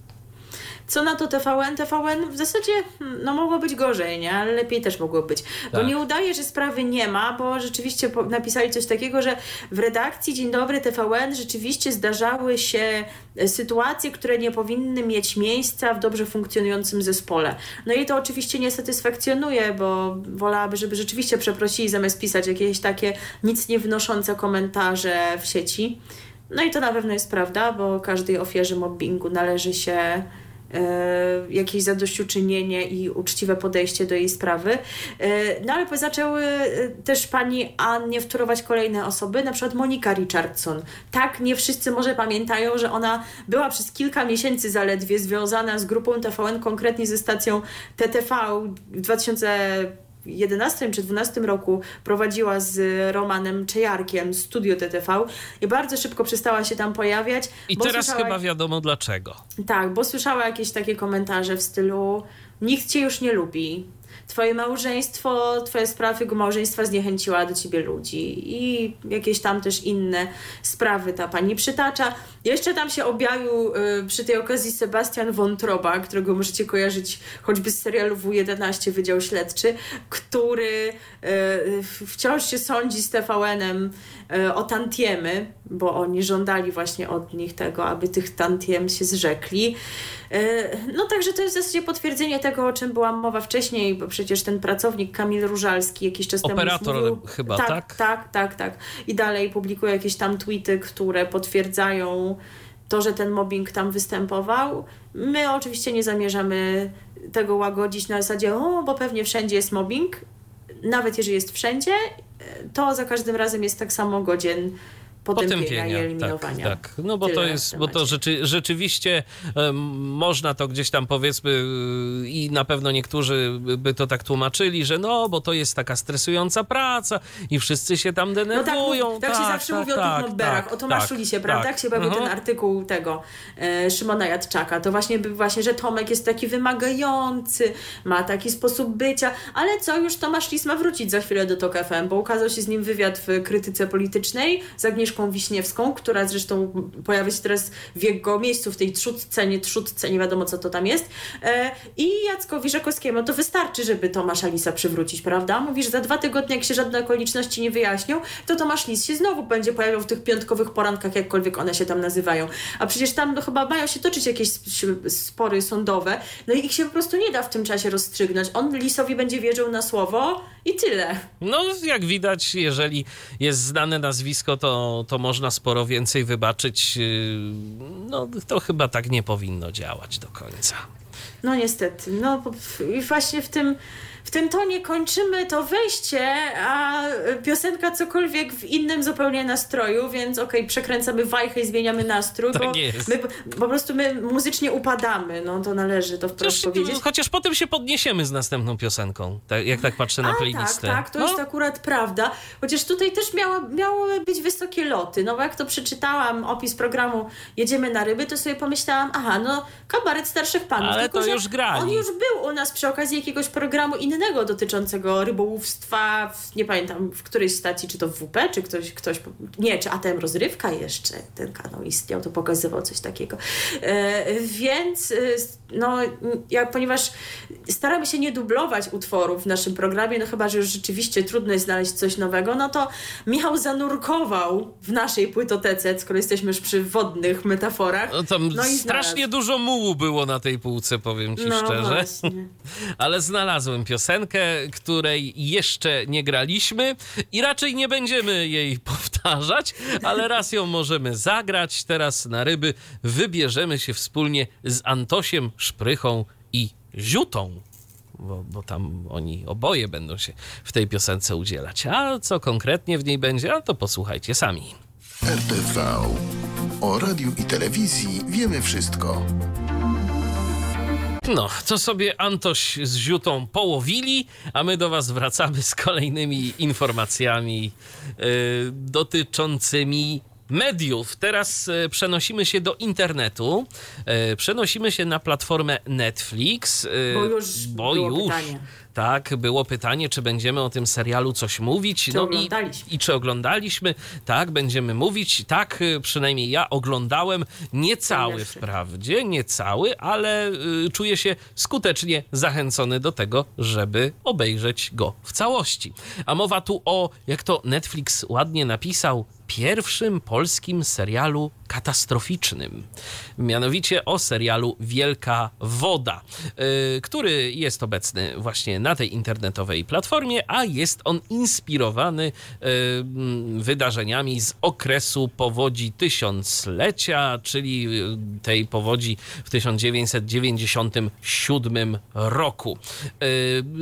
Co na to TVN? TVN w zasadzie hmm, no mogło być gorzej, nie? Ale lepiej też mogło być. Bo Tak. nie udaje, że sprawy nie ma, bo rzeczywiście napisali coś takiego, że w redakcji Dzień Dobry TVN rzeczywiście zdarzały się e, sytuacje, które nie powinny mieć miejsca w dobrze funkcjonującym zespole. No i to oczywiście nie satysfakcjonuje, bo wolałaby, żeby rzeczywiście przeprosili zamiast pisać jakieś takie nic nie wnoszące komentarze w sieci. No i to na pewno jest prawda, bo każdej ofierze mobbingu należy się jakieś zadośćuczynienie i uczciwe podejście do jej sprawy. E, no ale zaczęły e, też pani Annie wtórować kolejne osoby, na przykład Monika Richardson. Tak, nie wszyscy może pamiętają, że ona była przez kilka miesięcy zaledwie związana z grupą TVN, konkretnie ze stacją TTV w 2011 czy 2012 roku prowadziła z Romanem Czejarkiem studio TTV i bardzo szybko przestała się tam pojawiać. I bo teraz słyszała- chyba wiadomo dlaczego. tak, bo słyszała jakieś takie komentarze w stylu nikt cię już nie lubi. Twoje małżeństwo, twoje sprawy tego małżeństwa zniechęciła do ciebie ludzi i jakieś tam też inne sprawy ta pani przytacza. Jeszcze tam się objawił y, przy tej okazji Sebastian Wątroba, którego możecie kojarzyć choćby z serialu W11 Wydział Śledczy, który y, wciąż się sądzi z TVN-em y, o tantiemy, bo oni żądali właśnie od nich tego, aby tych tantiem się zrzekli. Y, No także to jest w zasadzie potwierdzenie tego, o czym była mowa wcześniej, bo przecież ten pracownik Kamil Różalski jakiś czas temu Operator mówił, chyba, tak? tak? Tak, tak, tak. I dalej publikuje jakieś tam tweety, które potwierdzają to, że ten mobbing tam występował. My oczywiście nie zamierzamy tego łagodzić na zasadzie, o, bo pewnie wszędzie jest mobbing. Nawet jeżeli jest wszędzie, to za każdym razem jest tak samo godzin potępienia, i eliminowania. Tak, tak. No bo Tyle to jest, bo to rzeczy, rzeczywiście em, można to gdzieś tam powiedzmy y, i na pewno niektórzy by to tak tłumaczyli, że no, bo to jest taka stresująca praca i wszyscy się tam No tak, denerwują. mów- tak, się zawsze mówi o tak, tych mobberach, tak, o Tomaszu tak, Lisie, prawda? tak. Jak się pojawił Mhm. ten artykuł tego e, Szymona Jadczaka, to właśnie właśnie, że Tomek jest taki wymagający, ma taki sposób bycia, ale co, już Tomasz Lis ma wrócić za chwilę do TOK FM, bo ukazał się z nim wywiad w krytyce politycznej z Agnieszką Wiśniewską, która zresztą pojawia się teraz w jego miejscu, w tej trzutce, nie trzutce, nie wiadomo co to tam jest. E, I Jackowi Żakowskiemu to wystarczy, żeby Tomasza Lisa przywrócić, prawda? Mówi, że za dwa tygodnie, jak się żadne okoliczności nie wyjaśnią, to Tomasz Lis się znowu będzie pojawiał w tych piątkowych porankach, jakkolwiek one się tam nazywają. A przecież tam no, chyba mają się toczyć jakieś sp- spory sądowe, no i ich się po prostu nie da w tym czasie rozstrzygnąć. On Lisowi będzie wierzył na słowo i tyle. No, jak widać, jeżeli jest znane nazwisko, to, to można sporo więcej wybaczyć. Yy, No, to chyba tak nie powinno działać do końca. No niestety. No i właśnie w tym, w tym tonie kończymy to wejście, a piosenka cokolwiek w innym zupełnie nastroju, więc okej, przekręcamy wajchę i zmieniamy nastrój, Tak bo jest. my po- prostu my muzycznie upadamy, no to należy to wprost Chociaż, powiedzieć. chociaż potem się podniesiemy z następną piosenką, tak, jak tak patrzę na A, playlistę. tak, tak, to No, jest akurat prawda. Chociaż tutaj też miało, miały być wysokie loty. No bo jak to przeczytałam opis programu Jedziemy na ryby, to sobie pomyślałam, aha, no kabaret starszych panów. Ale Tylko, to już grali. On już był u nas przy okazji jakiegoś programu innego dotyczącego rybołówstwa, w, nie pamiętam w którejś stacji, czy to w WP, czy ktoś, ktoś nie, czy ATM Rozrywka jeszcze, ten kanał istniał, to pokazywał coś takiego. E, więc e, no, ja, ponieważ staramy się nie dublować utworów w naszym programie, no chyba, że już rzeczywiście trudno jest znaleźć coś nowego, no to Michał zanurkował w naszej płytotece, skoro jesteśmy już przy wodnych metaforach. no, tam No i strasznie dużo mułu było na tej półce, powiem ci No szczerze. właśnie. Ale znalazłem piosenkę, której jeszcze nie graliśmy i raczej nie będziemy jej powtarzać, ale raz ją możemy zagrać. Teraz na ryby wybierzemy się wspólnie z Antosiem Szprychą i Ziutą. Bo, bo tam oni oboje będą się w tej piosence udzielać. A co konkretnie w niej będzie, a to posłuchajcie sami. RTV. O radiu i telewizji wiemy wszystko. No, to sobie Antoś z Ziutą połowili, a my do Was wracamy z kolejnymi informacjami yy, dotyczącymi mediów. Teraz yy, przenosimy się do internetu, yy, przenosimy się na platformę Netflix. yy, Bo już bo było już pytanie. tak, było pytanie, czy będziemy o tym serialu coś mówić. Czy no oglądaliśmy. I, I czy oglądaliśmy? Tak, będziemy mówić. Tak, przynajmniej ja oglądałem. Nie cały jeszcze. wprawdzie, nie cały, ale y, czuję się skutecznie zachęcony do tego, żeby obejrzeć go w całości. A mowa tu o, jak to Netflix ładnie napisał, pierwszym polskim serialu katastroficznym. Mianowicie o serialu Wielka Woda, y, który jest obecny właśnie na tej internetowej platformie, a jest on inspirowany y, mm, wydarzeniami z okresu powodzi tysiąclecia, czyli y, tej powodzi w 1997 roku.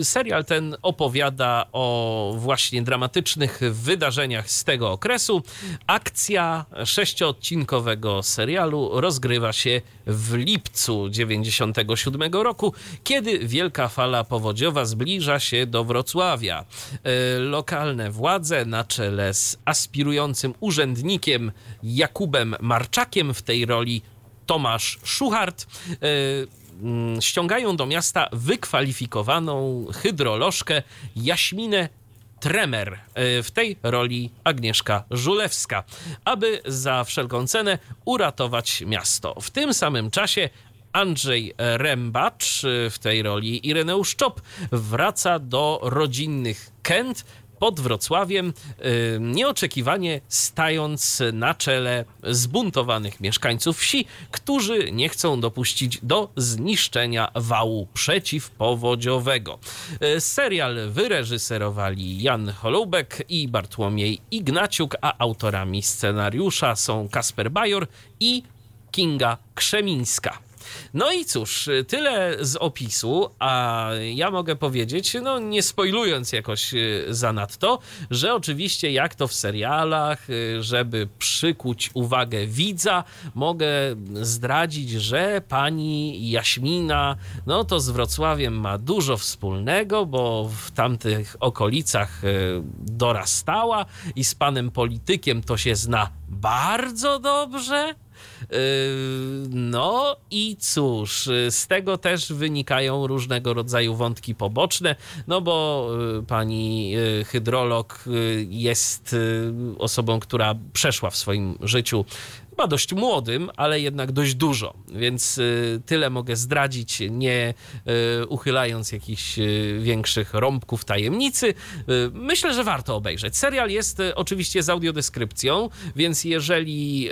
Serial ten opowiada o właśnie dramatycznych wydarzeniach z tego okresu. Akcja serialu rozgrywa się w lipcu 97 roku, kiedy wielka fala powodziowa zbliża się do Wrocławia. E, Lokalne władze na czele z aspirującym urzędnikiem Jakubem Marczakiem w tej roli Tomasz Szuchart e, ściągają do miasta wykwalifikowaną hydrolożkę Jaśminę Tremer, e, w tej roli Agnieszka Żulewska, aby za wszelką cenę uratować miasto. W tym samym czasie Andrzej Rembacz, e, w tej roli Ireneusz Czop, wraca do rodzinnych Kent, pod Wrocławiem, y, nieoczekiwanie stając na czele zbuntowanych mieszkańców wsi, którzy nie chcą dopuścić do zniszczenia wału przeciwpowodziowego. Y, Serial wyreżyserowali Jan Holubek i Bartłomiej Ignaciuk, a autorami scenariusza są Kasper Bajor i Kinga Krzemińska. No i cóż, tyle z opisu, a ja mogę powiedzieć, no nie spoilując jakoś y, zanadto, że oczywiście jak to w serialach, y, żeby przykuć uwagę widza, mogę zdradzić, że pani Jaśmina, no to z Wrocławiem ma dużo wspólnego, bo w tamtych okolicach y, dorastała i z panem politykiem to się zna bardzo dobrze. Yy, No i cóż, z tego też wynikają różnego rodzaju wątki poboczne, no bo yy, pani yy, hydrolog jest osobą, która przeszła w swoim życiu chyba dość młodym, ale jednak dość dużo, więc y, tyle mogę zdradzić, nie y, uchylając jakichś y, większych rąbków tajemnicy. Myślę, że warto obejrzeć. Serial jest oczywiście z audiodeskrypcją, więc jeżeli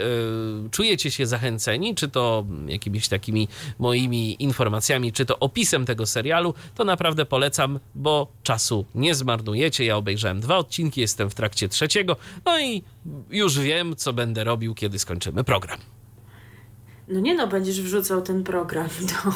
czujecie się zachęceni, czy to jakimiś takimi moimi informacjami, czy to opisem tego serialu, to naprawdę polecam, bo czasu nie zmarnujecie. Ja obejrzałem dwa odcinki, jestem w trakcie trzeciego, no i już wiem, co będę robił, kiedy skończymy program. No nie no, będziesz wrzucał ten program do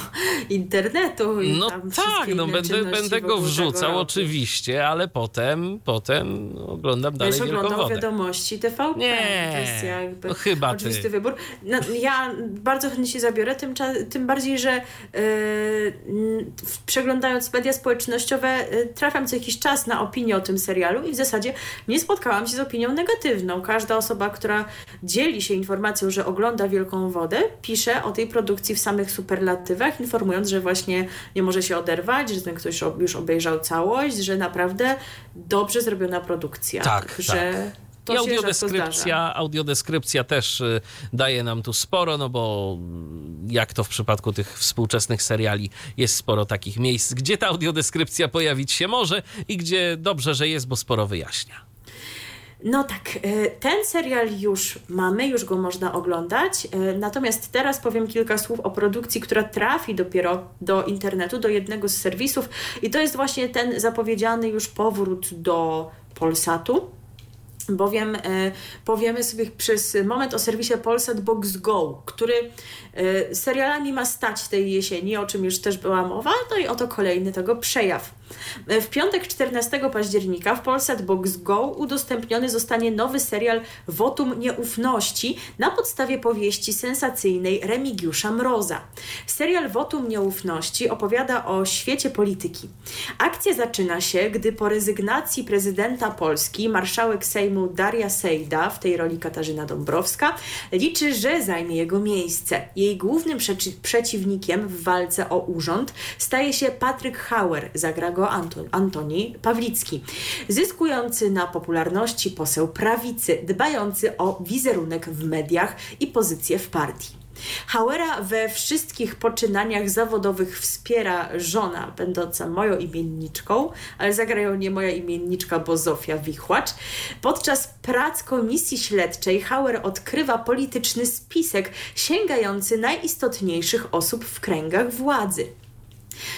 internetu i No tam tak, no będę, będę go wrzucał oczywiście, ale potem, potem oglądam dalej Będziesz oglądał Wodę. wiadomości TVP. Nie, to jest jakby no chyba ty. oczywisty wybór. No, ja bardzo chętnie się zabiorę, tym, tym bardziej, że yy, przeglądając media społecznościowe yy, trafiam co jakiś czas na opinię o tym serialu i w zasadzie nie spotkałam się z opinią negatywną. Każda osoba, która dzieli się informacją, że ogląda Wielką Wodę, pisze o tej produkcji w samych superlatywach, informując, że właśnie nie może się oderwać, że ten ktoś już obejrzał całość, że naprawdę dobrze zrobiona produkcja. Tak, że to I audiodeskrypcja, audiodeskrypcja też y, daje nam tu sporo, no bo mm, jak to w przypadku tych współczesnych seriali, jest sporo takich miejsc, gdzie ta audiodeskrypcja pojawić się może i gdzie dobrze, że jest, bo sporo wyjaśnia. No tak, e, ten serial już mamy, już go można oglądać. e, Natomiast teraz powiem kilka słów o produkcji, która trafi dopiero do internetu, do jednego z serwisów. I to jest właśnie ten zapowiedziany już powrót do Polsatu. Bowiem e, powiemy sobie przez moment o serwisie Polsat Box Go, który e, serialami ma stać tej jesieni, o czym już też była mowa, no i oto kolejny tego przejaw. E, W piątek 14 października w Polsat Box Go udostępniony zostanie nowy serial Wotum Nieufności na podstawie powieści sensacyjnej Remigiusza Mroza. Serial Wotum Nieufności opowiada o świecie polityki. Akcja zaczyna się, gdy po rezygnacji prezydenta Polski marszałek Sejmu Daria Sejda, w tej roli Katarzyna Dąbrowska, liczy, że zajmie jego miejsce. Jej głównym przeci- przeciwnikiem w walce o urząd staje się Patryk Hauer, zagra Anton, Antoni Pawlicki. Zyskujący na popularności poseł prawicy, dbający o wizerunek w mediach i pozycję w partii. Hauera we wszystkich poczynaniach zawodowych wspiera żona, będąca moją imienniczką, ale zagrają nie moja imienniczka, bo Zofia Wichłacz. Podczas prac komisji śledczej Hauer odkrywa polityczny spisek sięgający najistotniejszych osób w kręgach władzy.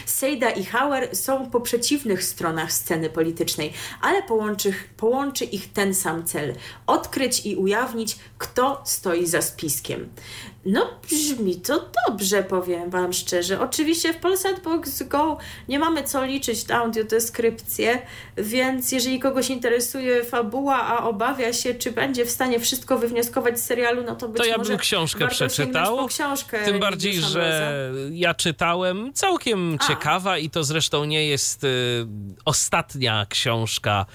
Sejda i Hauer są po przeciwnych stronach sceny politycznej, ale połączy, połączy ich ten sam cel odkryć i ujawnić, kto stoi za spiskiem. No, brzmi to dobrze, powiem Wam szczerze. Oczywiście w Polsat Box Go nie mamy co liczyć na audiodeskrypcję, więc jeżeli kogoś interesuje fabuła, a obawia się, czy będzie w stanie wszystko wywnioskować z serialu, no to być to ja może bym książkę przeczytał. Książkę Tym bardziej, że ja czytałem całkiem A. ciekawa i to zresztą nie jest y, ostatnia książka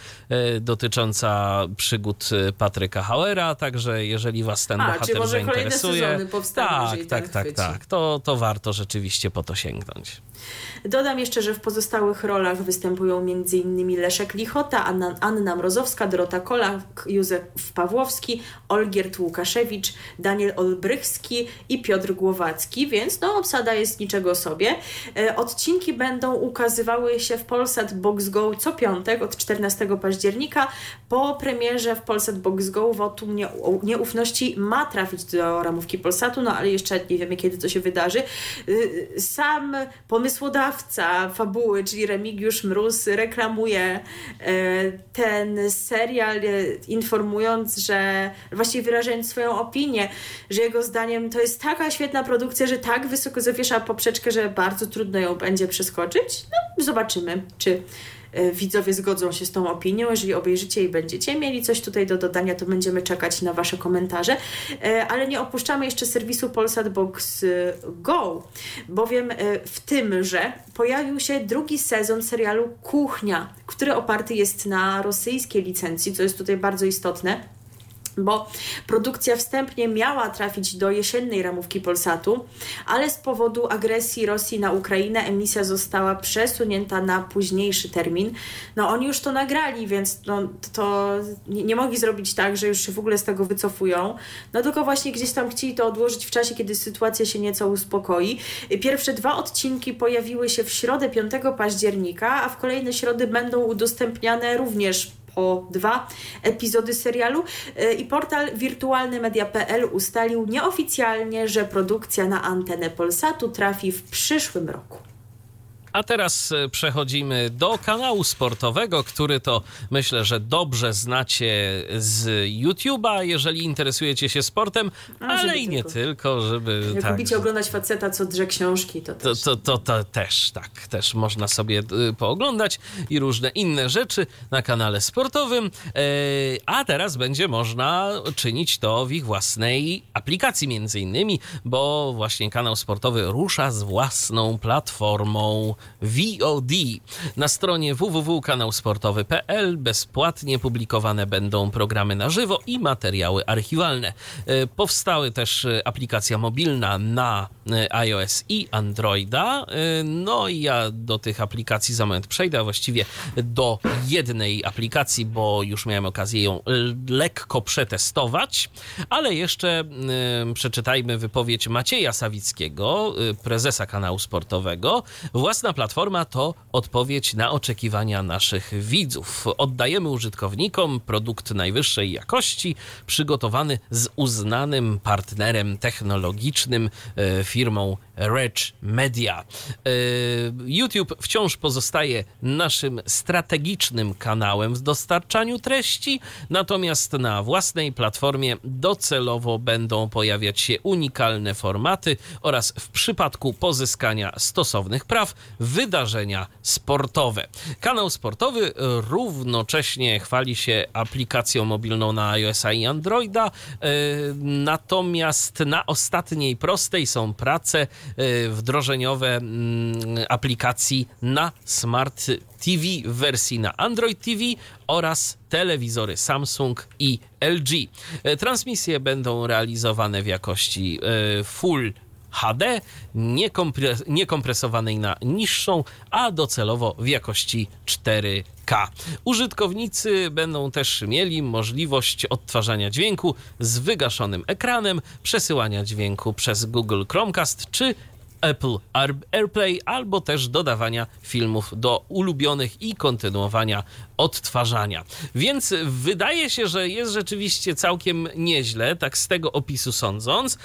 y, dotycząca przygód y, Patryka Hauera, także jeżeli was ten A, bohater zainteresuje, powstaną, tak, tak, tak, tak, to, to warto rzeczywiście po to sięgnąć. Dodam jeszcze, że w pozostałych rolach występują m.in. Leszek Lichota, Anna, Anna Mrozowska, Dorota Kolak, Józef Pawłowski, Olgierd Łukaszewicz, Daniel Olbrychski i Piotr Głowacki, więc no obsada jest niczego sobie. E, Odcinki będą ukazywały się w Polsat Box Go co piątek od 14 października. Po premierze w Polsat Box Go wotum nieu- nieufności ma trafić do ramówki Polsatu, no ale jeszcze nie wiemy kiedy to się wydarzy. Y, Sam pomysłodawca fabuły, czyli Remigiusz Mróz, reklamuje e, ten serial, e, informując, że właściwie wyrażając swoją opinię, że jego zdaniem to jest taka świetna produkcja, że tak wysoko zawiesza poprzeczkę, że bardzo trudno ją będzie przeskoczyć. No, zobaczymy, czy widzowie zgodzą się z tą opinią. Jeżeli obejrzycie i będziecie mieli coś tutaj do dodania, to będziemy czekać na Wasze komentarze. E, Ale nie opuszczamy jeszcze serwisu Polsat Box e, Go, bowiem e, w tymże pojawił się drugi sezon serialu Kuchnia, który oparty jest na rosyjskiej licencji, co jest tutaj bardzo istotne bo produkcja wstępnie miała trafić do jesiennej ramówki Polsatu, ale z powodu agresji Rosji na Ukrainę emisja została przesunięta na późniejszy termin. No oni już to nagrali, więc no, to nie, nie mogli zrobić tak, że już się w ogóle z tego wycofują. No tylko właśnie gdzieś tam chcieli to odłożyć w czasie, kiedy sytuacja się nieco uspokoi. Pierwsze dwa odcinki pojawiły się w środę 5 października, a w kolejne środy będą udostępniane również po dwa epizody serialu Yy, i portal wirtualnymedia.pl ustalił nieoficjalnie, że produkcja na antenę Polsatu trafi w przyszłym roku. A teraz e, przechodzimy do kanału sportowego, który to myślę, że dobrze znacie z YouTube'a, jeżeli interesujecie się sportem, A, ale i nie tylko. tylko, żeby. Jak tak, lubicie oglądać faceta, co drze książki, to to, też. to, to, to też, tak, też można sobie y, pooglądać i różne inne rzeczy na kanale sportowym. E, a teraz będzie można czynić to w ich własnej aplikacji, między innymi, bo właśnie kanał sportowy rusza z własną platformą VOD. Na stronie www.kanałsportowy.pl bezpłatnie publikowane będą programy na żywo i materiały archiwalne. E, Powstały też e, aplikacja mobilna na e, iOS i Androida. No i ja do tych aplikacji za moment przejdę, a właściwie do jednej aplikacji, bo już miałem okazję ją lekko przetestować, ale jeszcze przeczytajmy wypowiedź Macieja Sawickiego, prezesa kanału sportowego. Własna platforma to odpowiedź na oczekiwania naszych widzów. Oddajemy użytkownikom produkt najwyższej jakości, przygotowany z uznanym partnerem technologicznym, e, firmą Reg Media. E, YouTube wciąż pozostaje naszym strategicznym kanałem w dostarczaniu treści, natomiast na własnej platformie docelowo będą pojawiać się unikalne formaty oraz w przypadku pozyskania stosownych praw wydarzenia sportowe. Kanał sportowy równocześnie chwali się aplikacją mobilną na iOS-a i Androida, e, natomiast na ostatniej prostej są prace wdrożeniowe mm, aplikacji na Smart TV w wersji na Android TV oraz telewizory Samsung i LG. E, Transmisje będą realizowane w jakości e, Full HD, niekompre- niekompresowanej na niższą, a docelowo w jakości 4K. Użytkownicy będą też mieli możliwość odtwarzania dźwięku z wygaszonym ekranem, przesyłania dźwięku przez Google Chromecast czy Apple AirPlay albo też dodawania filmów do ulubionych i kontynuowania odtwarzania. Więc wydaje się, że jest rzeczywiście całkiem nieźle, tak z tego opisu sądząc.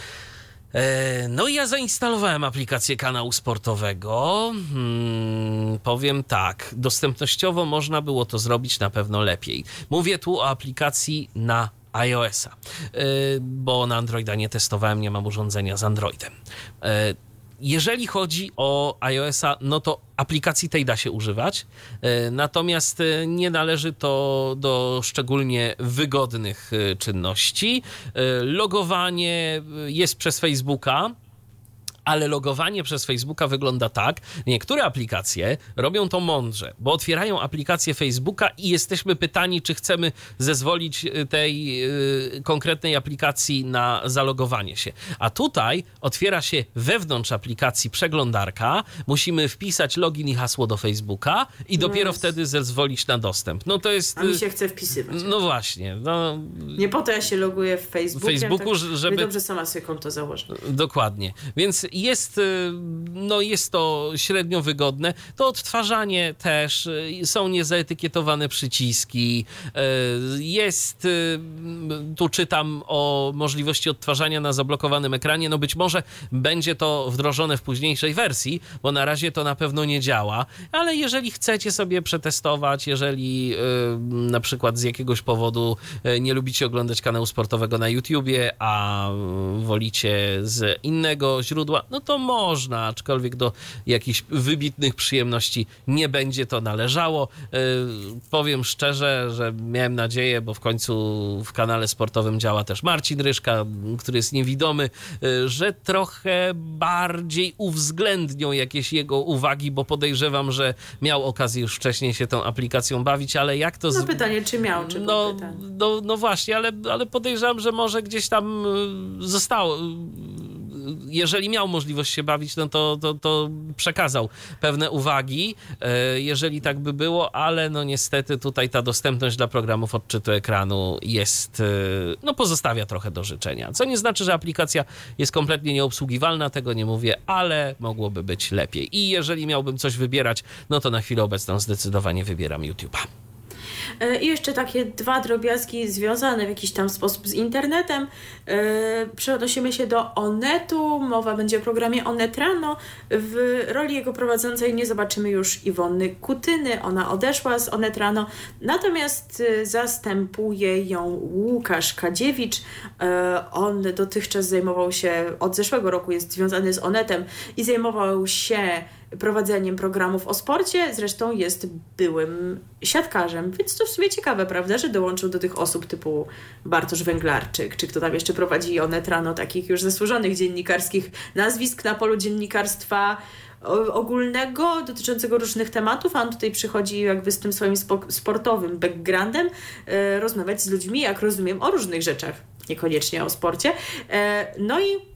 E, No i ja zainstalowałem aplikację kanału sportowego. Hmm, powiem tak, dostępnościowo można było to zrobić na pewno lepiej. Mówię tu o aplikacji na iOS-a, e, bo na Androida nie testowałem, nie mam urządzenia z Androidem. Jeżeli chodzi o iOS-a, no to aplikacji tej da się używać, e, natomiast e, nie należy to do szczególnie wygodnych e, czynności. Logowanie jest przez Facebooka, ale logowanie przez Facebooka wygląda tak. Niektóre aplikacje robią to mądrze, bo otwierają aplikację Facebooka i jesteśmy pytani, czy chcemy zezwolić y, tej y, konkretnej aplikacji na zalogowanie się. A tutaj otwiera się wewnątrz aplikacji przeglądarka, musimy wpisać login i hasło do Facebooka i dopiero Yes. wtedy zezwolić na dostęp. No to jest. A mi y, się chce wpisywać. No właśnie. No, Nie po to ja się loguję w Facebooku. Facebooku, tak, żeby- żeby... dobrze sama sobie konto założę. Dokładnie. Więc jest, y, no jest to średnio wygodne. To odtwarzanie też, y, są niezaetykietowane przyciski. y, Jest, tu czytam o możliwości odtwarzania na zablokowanym ekranie. No być może będzie to wdrożone w późniejszej wersji, bo na razie to na pewno nie działa. Ale jeżeli chcecie sobie przetestować, jeżeli na przykład z jakiegoś powodu nie lubicie oglądać kanału sportowego na YouTubie, a wolicie z innego źródła, no to można, aczkolwiek do jakichś wybitnych przyjemności nie będzie to należało. Y, Powiem szczerze, że miałem nadzieję, bo w końcu w kanale sportowym działa też Marcin Ryszka, który jest niewidomy, y, że trochę bardziej uwzględnią jakieś jego uwagi, bo podejrzewam, że miał okazję już wcześniej się tą aplikacją bawić, ale jak to... No z- pytanie, czy miał, czy no, no, no właśnie, ale, ale podejrzewam, że może gdzieś tam y, zostało. Jeżeli miał możliwość się bawić, no to, to, to przekazał pewne uwagi, y, jeżeli tak by było, ale no niestety tutaj ta dostępność dla programów odczytu ekranu jest, y, no pozostawia trochę do życzenia. Co nie znaczy, że aplikacja jest kompletnie nieobsługiwalna, tego nie mówię, ale mogłoby być lepiej. I jeżeli miałbym coś wybierać, no to na chwilę obecną zdecydowanie wybieram YouTube'a. E, I jeszcze takie dwa drobiazgi związane w jakiś tam sposób z internetem. E, Przenosimy się do Onetu. Mowa będzie o programie Onetrano. W roli jego prowadzącej nie zobaczymy już Iwony Kutyny. Ona odeszła z Onetrano. Natomiast e, zastępuje ją Łukasz Kadziewicz. On dotychczas zajmował się, od zeszłego roku jest związany z Onetem i zajmował się prowadzeniem programów o sporcie, zresztą jest byłym siatkarzem, więc to w sumie ciekawe, prawda, że dołączył do tych osób typu Bartosz Węglarczyk, czy kto tam jeszcze prowadzi Onet Rano, takich już zasłużonych dziennikarskich nazwisk na polu dziennikarstwa ogólnego, dotyczącego różnych tematów, a on tutaj przychodzi jakby z tym swoim spo- sportowym backgroundem e, rozmawiać z ludźmi, jak rozumiem, o różnych rzeczach, niekoniecznie o sporcie. E, no i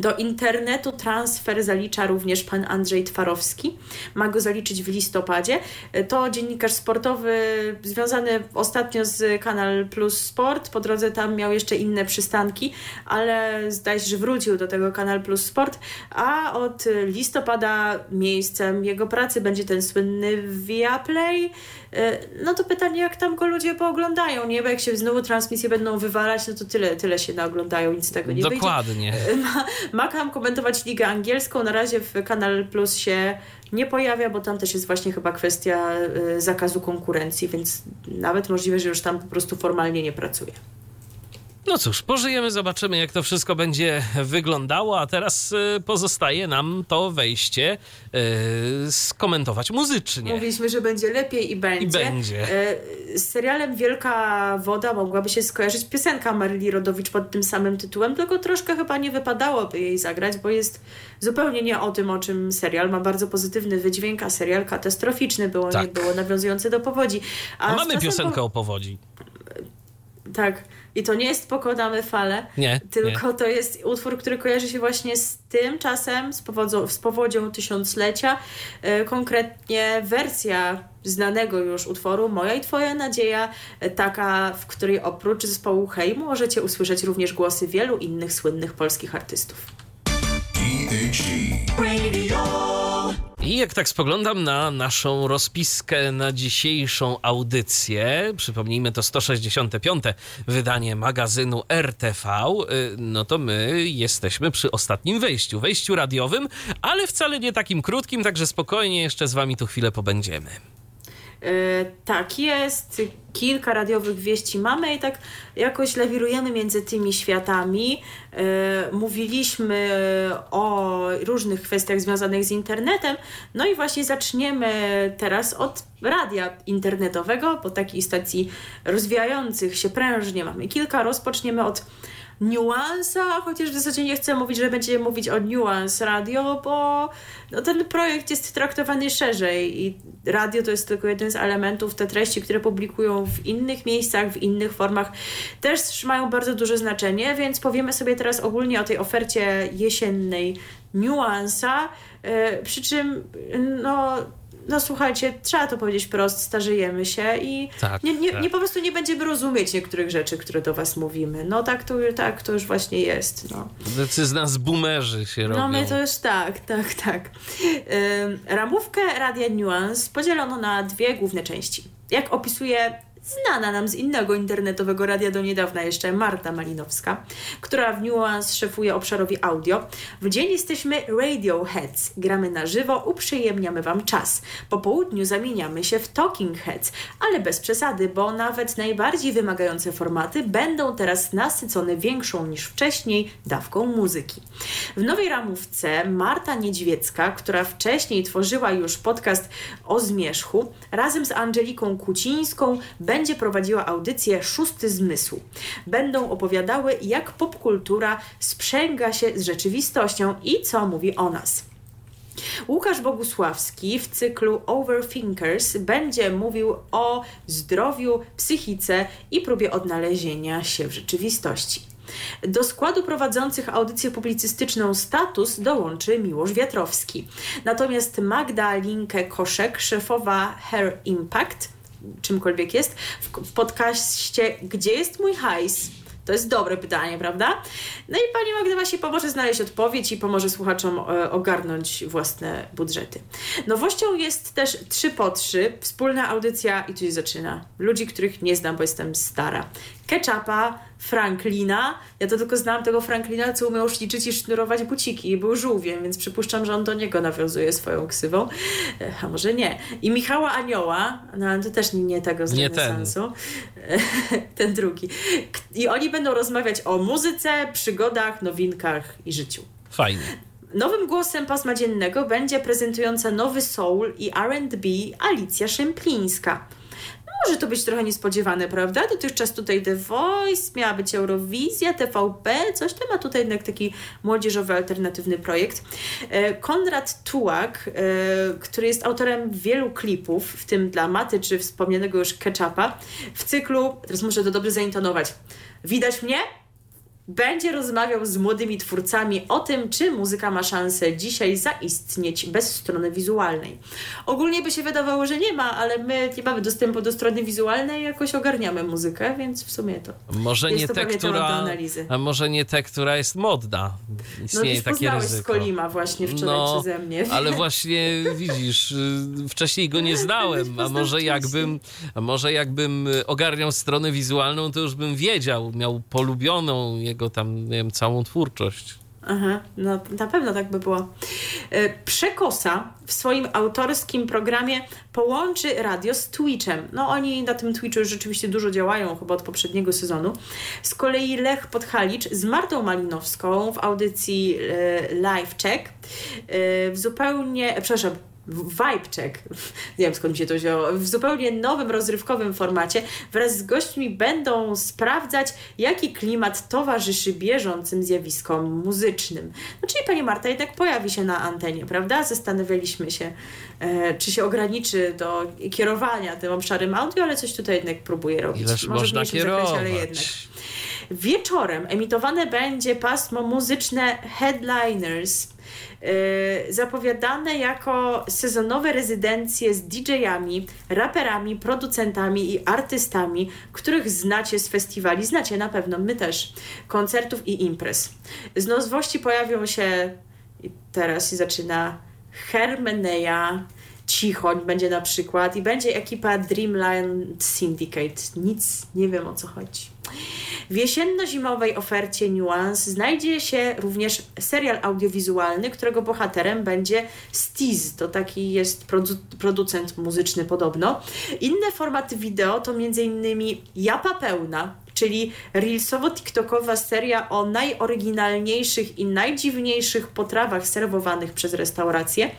do internetu transfer zalicza również pan Andrzej Twarowski. Ma go zaliczyć w listopadzie. To dziennikarz sportowy związany ostatnio z Kanal Plus Sport. Po drodze tam miał jeszcze inne przystanki, ale zdaje się, że wrócił do tego Kanal Plus Sport. A od listopada miejscem jego pracy będzie ten słynny Viaplay. No to pytanie, jak tam go ludzie pooglądają, nie? Bo jak się znowu transmisje będą wywalać, no to tyle, tyle się naoglądają, nic z tego nie wyjdzie. Dokładnie. Ma, ma tam komentować Ligę Angielską. Na razie w Kanal Plus się nie pojawia, bo tam też jest właśnie chyba kwestia y, zakazu konkurencji, więc nawet możliwe, że już tam po prostu formalnie nie pracuje. No cóż, pożyjemy, zobaczymy, jak to wszystko będzie wyglądało, a teraz y, pozostaje nam to wejście y, skomentować muzycznie. Mówiliśmy, że będzie lepiej i będzie. I będzie. E, Z serialem Wielka Woda mogłaby się skojarzyć piosenka Maryli Rodowicz pod tym samym tytułem, tylko troszkę chyba nie wypadałoby jej zagrać, bo jest zupełnie nie o tym, o czym serial. Ma bardzo pozytywny wydźwięk, a serial katastroficzny było, Tak. nie było, nawiązujący do powodzi. A z mamy piosenkę po- o powodzi. Tak. I to nie jest Pokonamy Fale, Nie, tylko to jest utwór, który kojarzy się właśnie z tym czasem, z, powodzą, z powodzią tysiąclecia. E, konkretnie wersja znanego już utworu Moja i Twoja Nadzieja, e, taka, w której oprócz zespołu Hej możecie usłyszeć również głosy wielu innych słynnych polskich artystów. I jak tak spoglądam na naszą rozpiskę na dzisiejszą audycję, przypomnijmy to 165. wydanie magazynu RTV, y, no to my jesteśmy przy ostatnim wejściu, wejściu radiowym, ale wcale nie takim krótkim, także spokojnie jeszcze z wami tu chwilę pobędziemy. E, tak jest, kilka radiowych wieści mamy i tak jakoś lewirujemy między tymi światami. E, mówiliśmy o różnych kwestiach związanych z internetem, no i właśnie zaczniemy teraz od radia internetowego, bo takiej stacji rozwijających się prężnie mamy kilka. Rozpoczniemy od niuansa, chociaż w zasadzie nie chcę mówić, że będziemy mówić o Nuance Radio, bo no, ten projekt jest traktowany szerzej i radio to jest tylko jeden z elementów. Te treści, które publikują w innych miejscach, w innych formach, też mają bardzo duże znaczenie, więc powiemy sobie teraz ogólnie o tej ofercie jesiennej Nuansa, yy, przy czym no no słuchajcie, trzeba to powiedzieć prost, starzejemy się i tak, nie, nie, tak. nie, po prostu nie będziemy rozumieć niektórych rzeczy, które do was mówimy. No tak to, tak to już właśnie jest. No. Tacy z nas boomerzy się robią. No my to już tak, tak, tak. Ramówkę Radia Nuance podzielono na dwie główne części. Jak opisuje znana nam z innego internetowego radia do niedawna jeszcze Marta Malinowska, która w Nuance szefuje obszarowi audio. W dzień jesteśmy Radioheads. Gramy na żywo, uprzyjemniamy Wam czas. Po południu zamieniamy się w Talking Heads, ale bez przesady, bo nawet najbardziej wymagające formaty będą teraz nasycone większą niż wcześniej dawką muzyki. W nowej ramówce Marta Niedźwiecka, która wcześniej tworzyła już podcast o zmierzchu, razem z Angeliką Kucińską będzie prowadziła audycję Szósty Zmysł. Będą opowiadały, jak popkultura sprzęga się z rzeczywistością i co mówi o nas. Łukasz Bogusławski w cyklu Overthinkers będzie mówił o zdrowiu, psychice i próbie odnalezienia się w rzeczywistości. Do składu prowadzących audycję publicystyczną Status dołączy Miłosz Wiatrowski. Natomiast Magda Linkę Koszek, szefowa Hair Impact, czymkolwiek jest, w, w podcaście Gdzie jest mój hajs? To jest dobre pytanie, prawda? No i pani Magda właśnie pomoże znaleźć odpowiedź i pomoże słuchaczom e, ogarnąć własne budżety. Nowością jest też 3 po 3, wspólna audycja i tu się zaczyna. Ludzi, których nie znam, bo jestem stara. Ketchupa, Franklina. Ja to tylko znałam tego Franklina, co umiał liczyć i sznurować buciki i był żółwiem, więc przypuszczam, że on do niego nawiązuje swoją ksywą. E, A może nie. I Michała Anioła, no ale to też nie, tego z Nie ten. renesansu. ten drugi. K- I oni będą rozmawiać o muzyce, przygodach, nowinkach i życiu. Fajnie. Nowym głosem pasma dziennego będzie prezentująca nowy soul i R&B Alicja Szemplińska. Może to być trochę niespodziewane, prawda? Dotychczas tutaj The Voice, miała być Eurowizja, TVP, coś tam, a tutaj jednak taki młodzieżowy, alternatywny projekt. E, Konrad Tułak, e, który jest autorem wielu klipów, w tym dla Maty czy wspomnianego już Ketchupa, w cyklu, teraz muszę to dobrze zaintonować, Widać mnie? Będzie rozmawiał z młodymi twórcami o tym, czy muzyka ma szansę dzisiaj zaistnieć bez strony wizualnej. Ogólnie by się wydawało, że nie ma, ale my nie mamy dostępu do strony wizualnej, jakoś ogarniamy muzykę, więc w sumie to. Może Jest nie to te, która. analizy. A może nie te, która jest modna. No Istnieje już takie ryzyko. Skolima właśnie wczoraj No, przeze mnie. Ale właśnie widzisz, y, wcześniej go nie znałem, a może jakbym, a może jakbym y, ogarniał stronę wizualną, to już bym wiedział, miał polubioną jego tam, nie wiem, całą twórczość. Aha, no na pewno tak by było. E, Przekosa w swoim autorskim programie połączy radio z Twitchem. No oni na tym Twitchu już rzeczywiście dużo działają, chyba od poprzedniego sezonu. Z kolei Lech Podhalicz z Martą Malinowską w audycji e, Live Check e, w zupełnie, przepraszam, Vibe Check, nie wiem skąd mi się to wzięło, w zupełnie nowym, rozrywkowym formacie wraz z gośćmi będą sprawdzać, jaki klimat towarzyszy bieżącym zjawiskom muzycznym. No czyli Pani Marta jednak pojawi się na antenie, prawda? Zastanawialiśmy się, e, czy się ograniczy do kierowania tym obszarem audio, ale coś tutaj jednak próbuje robić. Ileż Może można mniejszym zakresie, kierować. ale jednak. Wieczorem emitowane będzie pasmo muzyczne Headliners, zapowiadane jako sezonowe rezydencje z DJ-ami, raperami, producentami i artystami, których znacie z festiwali, znacie na pewno, my też, koncertów i imprez. Z nowości pojawią się, i teraz się zaczyna, Hermeneja, Cichoń będzie na przykład i będzie ekipa Dreamland Syndicate. Nic nie wiem o co chodzi. W jesienno-zimowej ofercie Nuance znajdzie się również serial audiowizualny, którego bohaterem będzie Stiz. To taki jest produ- producent muzyczny podobno. Inne formaty wideo to m.in. Japa Pełna, czyli reelsowo-tiktokowa seria o najoryginalniejszych i najdziwniejszych potrawach serwowanych przez restauracje.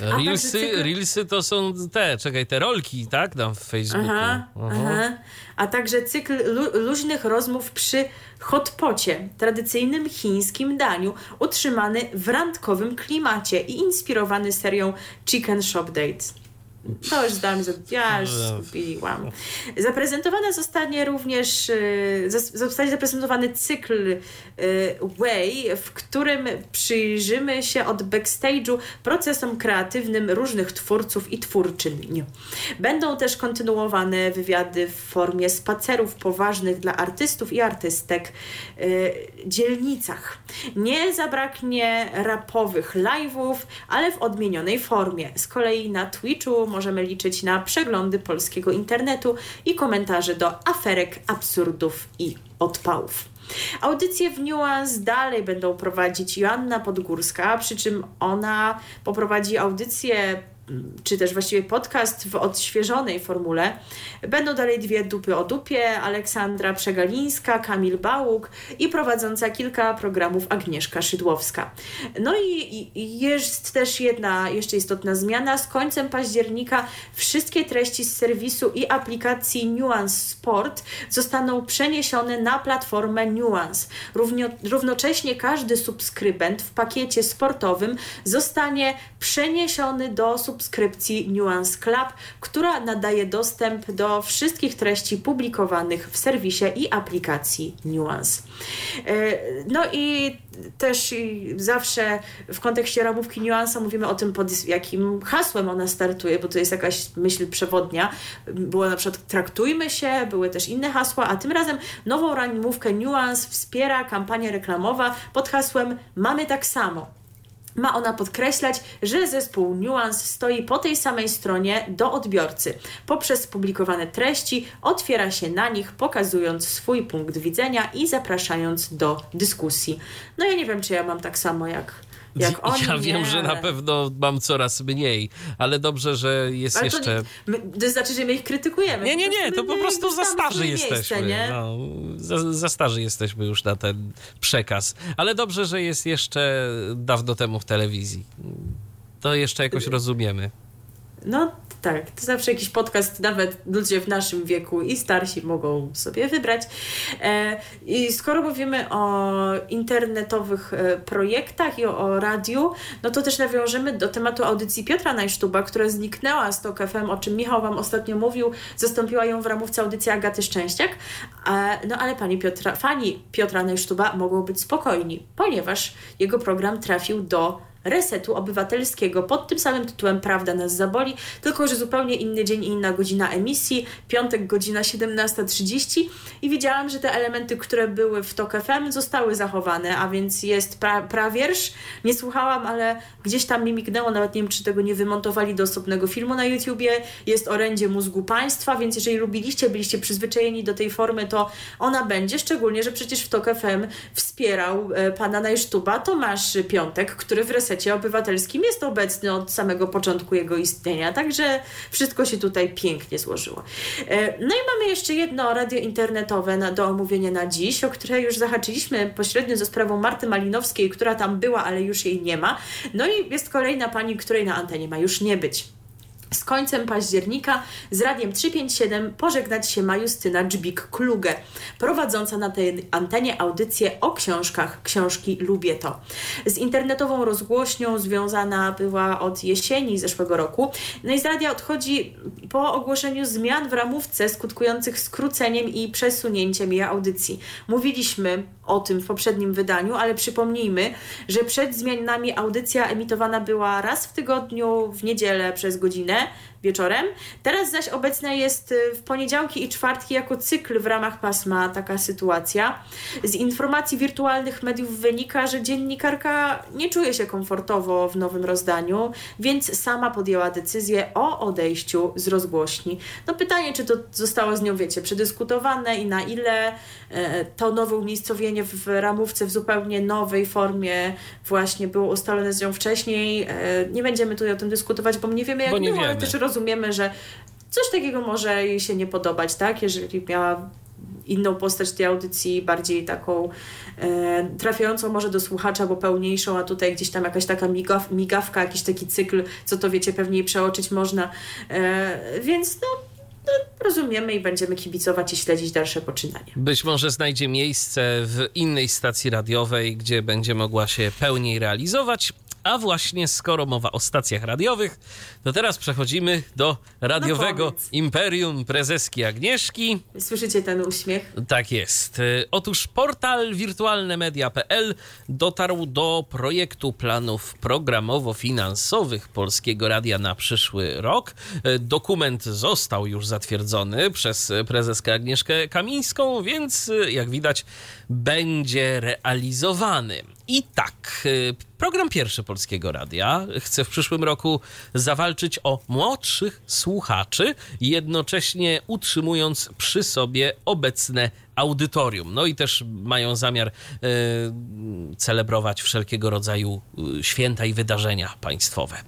Reelsy, cykl- reelsy to są te, czekaj, te rolki, tak? Tam w Facebooku. Aha, Mhm. aha. A także cykl lu- luźnych rozmów przy hotpocie, tradycyjnym chińskim daniu, utrzymany w randkowym klimacie i inspirowany serią Chicken Shop Date. To już za- ja już zgubiłam. Zaprezentowana zostanie również, y, zostanie zaprezentowany cykl y, Way, w którym przyjrzymy się od backstage'u procesom kreatywnym różnych twórców i twórczyń. Będą też kontynuowane wywiady w formie spacerów poważnych dla artystów i artystek y, dzielnicach. Nie zabraknie rapowych live'ów, ale w odmienionej formie. Z kolei na Twitchu możemy liczyć na przeglądy polskiego internetu i komentarze do aferek, absurdów i odpałów. Audycje w Nuance dalej będą prowadzić Joanna Podgórska, przy czym ona poprowadzi audycję czy też właściwie podcast w odświeżonej formule. Będą dalej dwie dupy o dupie, Aleksandra Przegalińska, Kamil Bałuk i prowadząca kilka programów Agnieszka Szydłowska. No i, jest też jedna jeszcze istotna zmiana. Z końcem października wszystkie treści z serwisu i aplikacji Nuance Sport zostaną przeniesione na platformę Nuance. Równio, równocześnie każdy subskrybent w pakiecie sportowym zostanie przeniesiony do subskrypcji Nuance Club, która nadaje dostęp do wszystkich treści publikowanych w serwisie i aplikacji Nuance. E, No i też zawsze w kontekście ramówki Nuansa mówimy o tym, pod jakim hasłem ona startuje, bo to jest jakaś myśl przewodnia. Było na przykład traktujmy się, były też inne hasła, a tym razem nową ramówkę Nuance wspiera kampania reklamowa pod hasłem Mamy tak samo. Ma ona podkreślać, że zespół Nuance stoi po tej samej stronie do odbiorcy. Poprzez publikowane treści otwiera się na nich, pokazując swój punkt widzenia i zapraszając do dyskusji. No ja nie wiem, czy ja mam tak samo jak, jak oni. ja wiem, nie, że na pewno mam coraz mniej, ale dobrze, że jest Ale to, jeszcze. nie, my, to znaczy, że my ich krytykujemy. Nie, nie, nie, to po prostu za starzy miejsce, jesteśmy. nie? No, za, za starzy jesteśmy już na ten przekaz. Ale dobrze, że jest jeszcze dawno temu w telewizji. To jeszcze jakoś rozumiemy. No tak, to zawsze jakiś podcast, nawet ludzie w naszym wieku i starsi mogą sobie wybrać. E, I skoro mówimy o internetowych e, projektach i o, radiu, no to też nawiążemy do tematu audycji Piotra Najsztuba, która zniknęła z TOK FM, o czym Michał Wam ostatnio mówił, zastąpiła ją w ramówce audycji Agaty Szczęściak. E, no ale pani Piotra, fani Piotra Najsztuba mogą być spokojni, ponieważ jego program trafił do resetu obywatelskiego pod tym samym tytułem Prawda nas zaboli, tylko że zupełnie inny dzień i inna godzina emisji, piątek godzina 17.30 i widziałam, że te elementy, które były w TOK FM zostały zachowane, a więc jest pra, prawiersz, nie słuchałam, ale gdzieś tam mi mignęło, nawet nie wiem, czy tego nie wymontowali do osobnego filmu na YouTubie, jest orędzie mózgu państwa, więc jeżeli lubiliście, byliście przyzwyczajeni do tej formy, to ona będzie, szczególnie, że przecież w TOK FM wspierał e, pana Najsztuba Tomasz Piątek, który w resecie Resecie Obywatelskim jest obecny od samego początku jego istnienia, także wszystko się tutaj pięknie złożyło. E, no i mamy jeszcze jedno radio internetowe na, do omówienia na dziś, o które już zahaczyliśmy pośrednio ze sprawą Marty Malinowskiej, która tam była, ale już jej nie ma. No i jest kolejna pani, której na antenie ma już nie być. Z końcem października z Radiem 357 pożegnać się ma Justyna Dżbik-Kluge, prowadząca na tej antenie audycję o książkach, książki Lubię to. Z internetową rozgłośnią związana była od jesieni zeszłego roku. No i z radia odchodzi po ogłoszeniu zmian w ramówce skutkujących skróceniem i przesunięciem jej audycji. Mówiliśmy o tym w poprzednim wydaniu, ale przypomnijmy, że przed zmianami audycja emitowana była raz w tygodniu w niedzielę przez godzinę wieczorem. Teraz zaś obecna jest y, w poniedziałki i czwartki jako cykl w ramach pasma taka sytuacja. Z informacji wirtualnych mediów wynika, że dziennikarka nie czuje się komfortowo w nowym rozdaniu, więc sama podjęła decyzję o odejściu z rozgłośni. No pytanie, czy to zostało z nią, wiecie, przedyskutowane i na ile e, to nowe umiejscowienie w ramówce w zupełnie nowej formie właśnie było ustalone z nią wcześniej. E, nie będziemy tutaj o tym dyskutować, bo nie wiemy jak Bo nie było, ale też rozumiemy, że coś takiego może jej się nie podobać, tak? Jeżeli miała inną postać tej audycji, bardziej taką e, trafiającą może do słuchacza, bo pełniejszą, a tutaj gdzieś tam jakaś taka migaw, migawka, jakiś taki cykl, co to wiecie, pewnie przeoczyć można. E, więc no, rozumiemy i będziemy kibicować i śledzić dalsze poczynania. Być może znajdzie miejsce w innej stacji radiowej, gdzie będzie mogła się pełniej realizować. A właśnie skoro mowa o stacjach radiowych, to teraz przechodzimy do radiowego powiedz. imperium prezeski Agnieszki. Słyszycie ten uśmiech? Tak jest. Otóż portal wirtualnemedia.pl dotarł do projektu planów programowo-finansowych Polskiego Radia na przyszły rok. Dokument został już zatwierdzony przez prezeskę Agnieszkę Kamińską, więc jak widać będzie realizowany. I tak, y, program pierwszy Polskiego Radia chce w przyszłym roku zawalczyć o młodszych słuchaczy, jednocześnie utrzymując przy sobie obecne audytorium. No i też mają zamiar e, celebrować wszelkiego rodzaju e, święta i wydarzenia państwowe. E,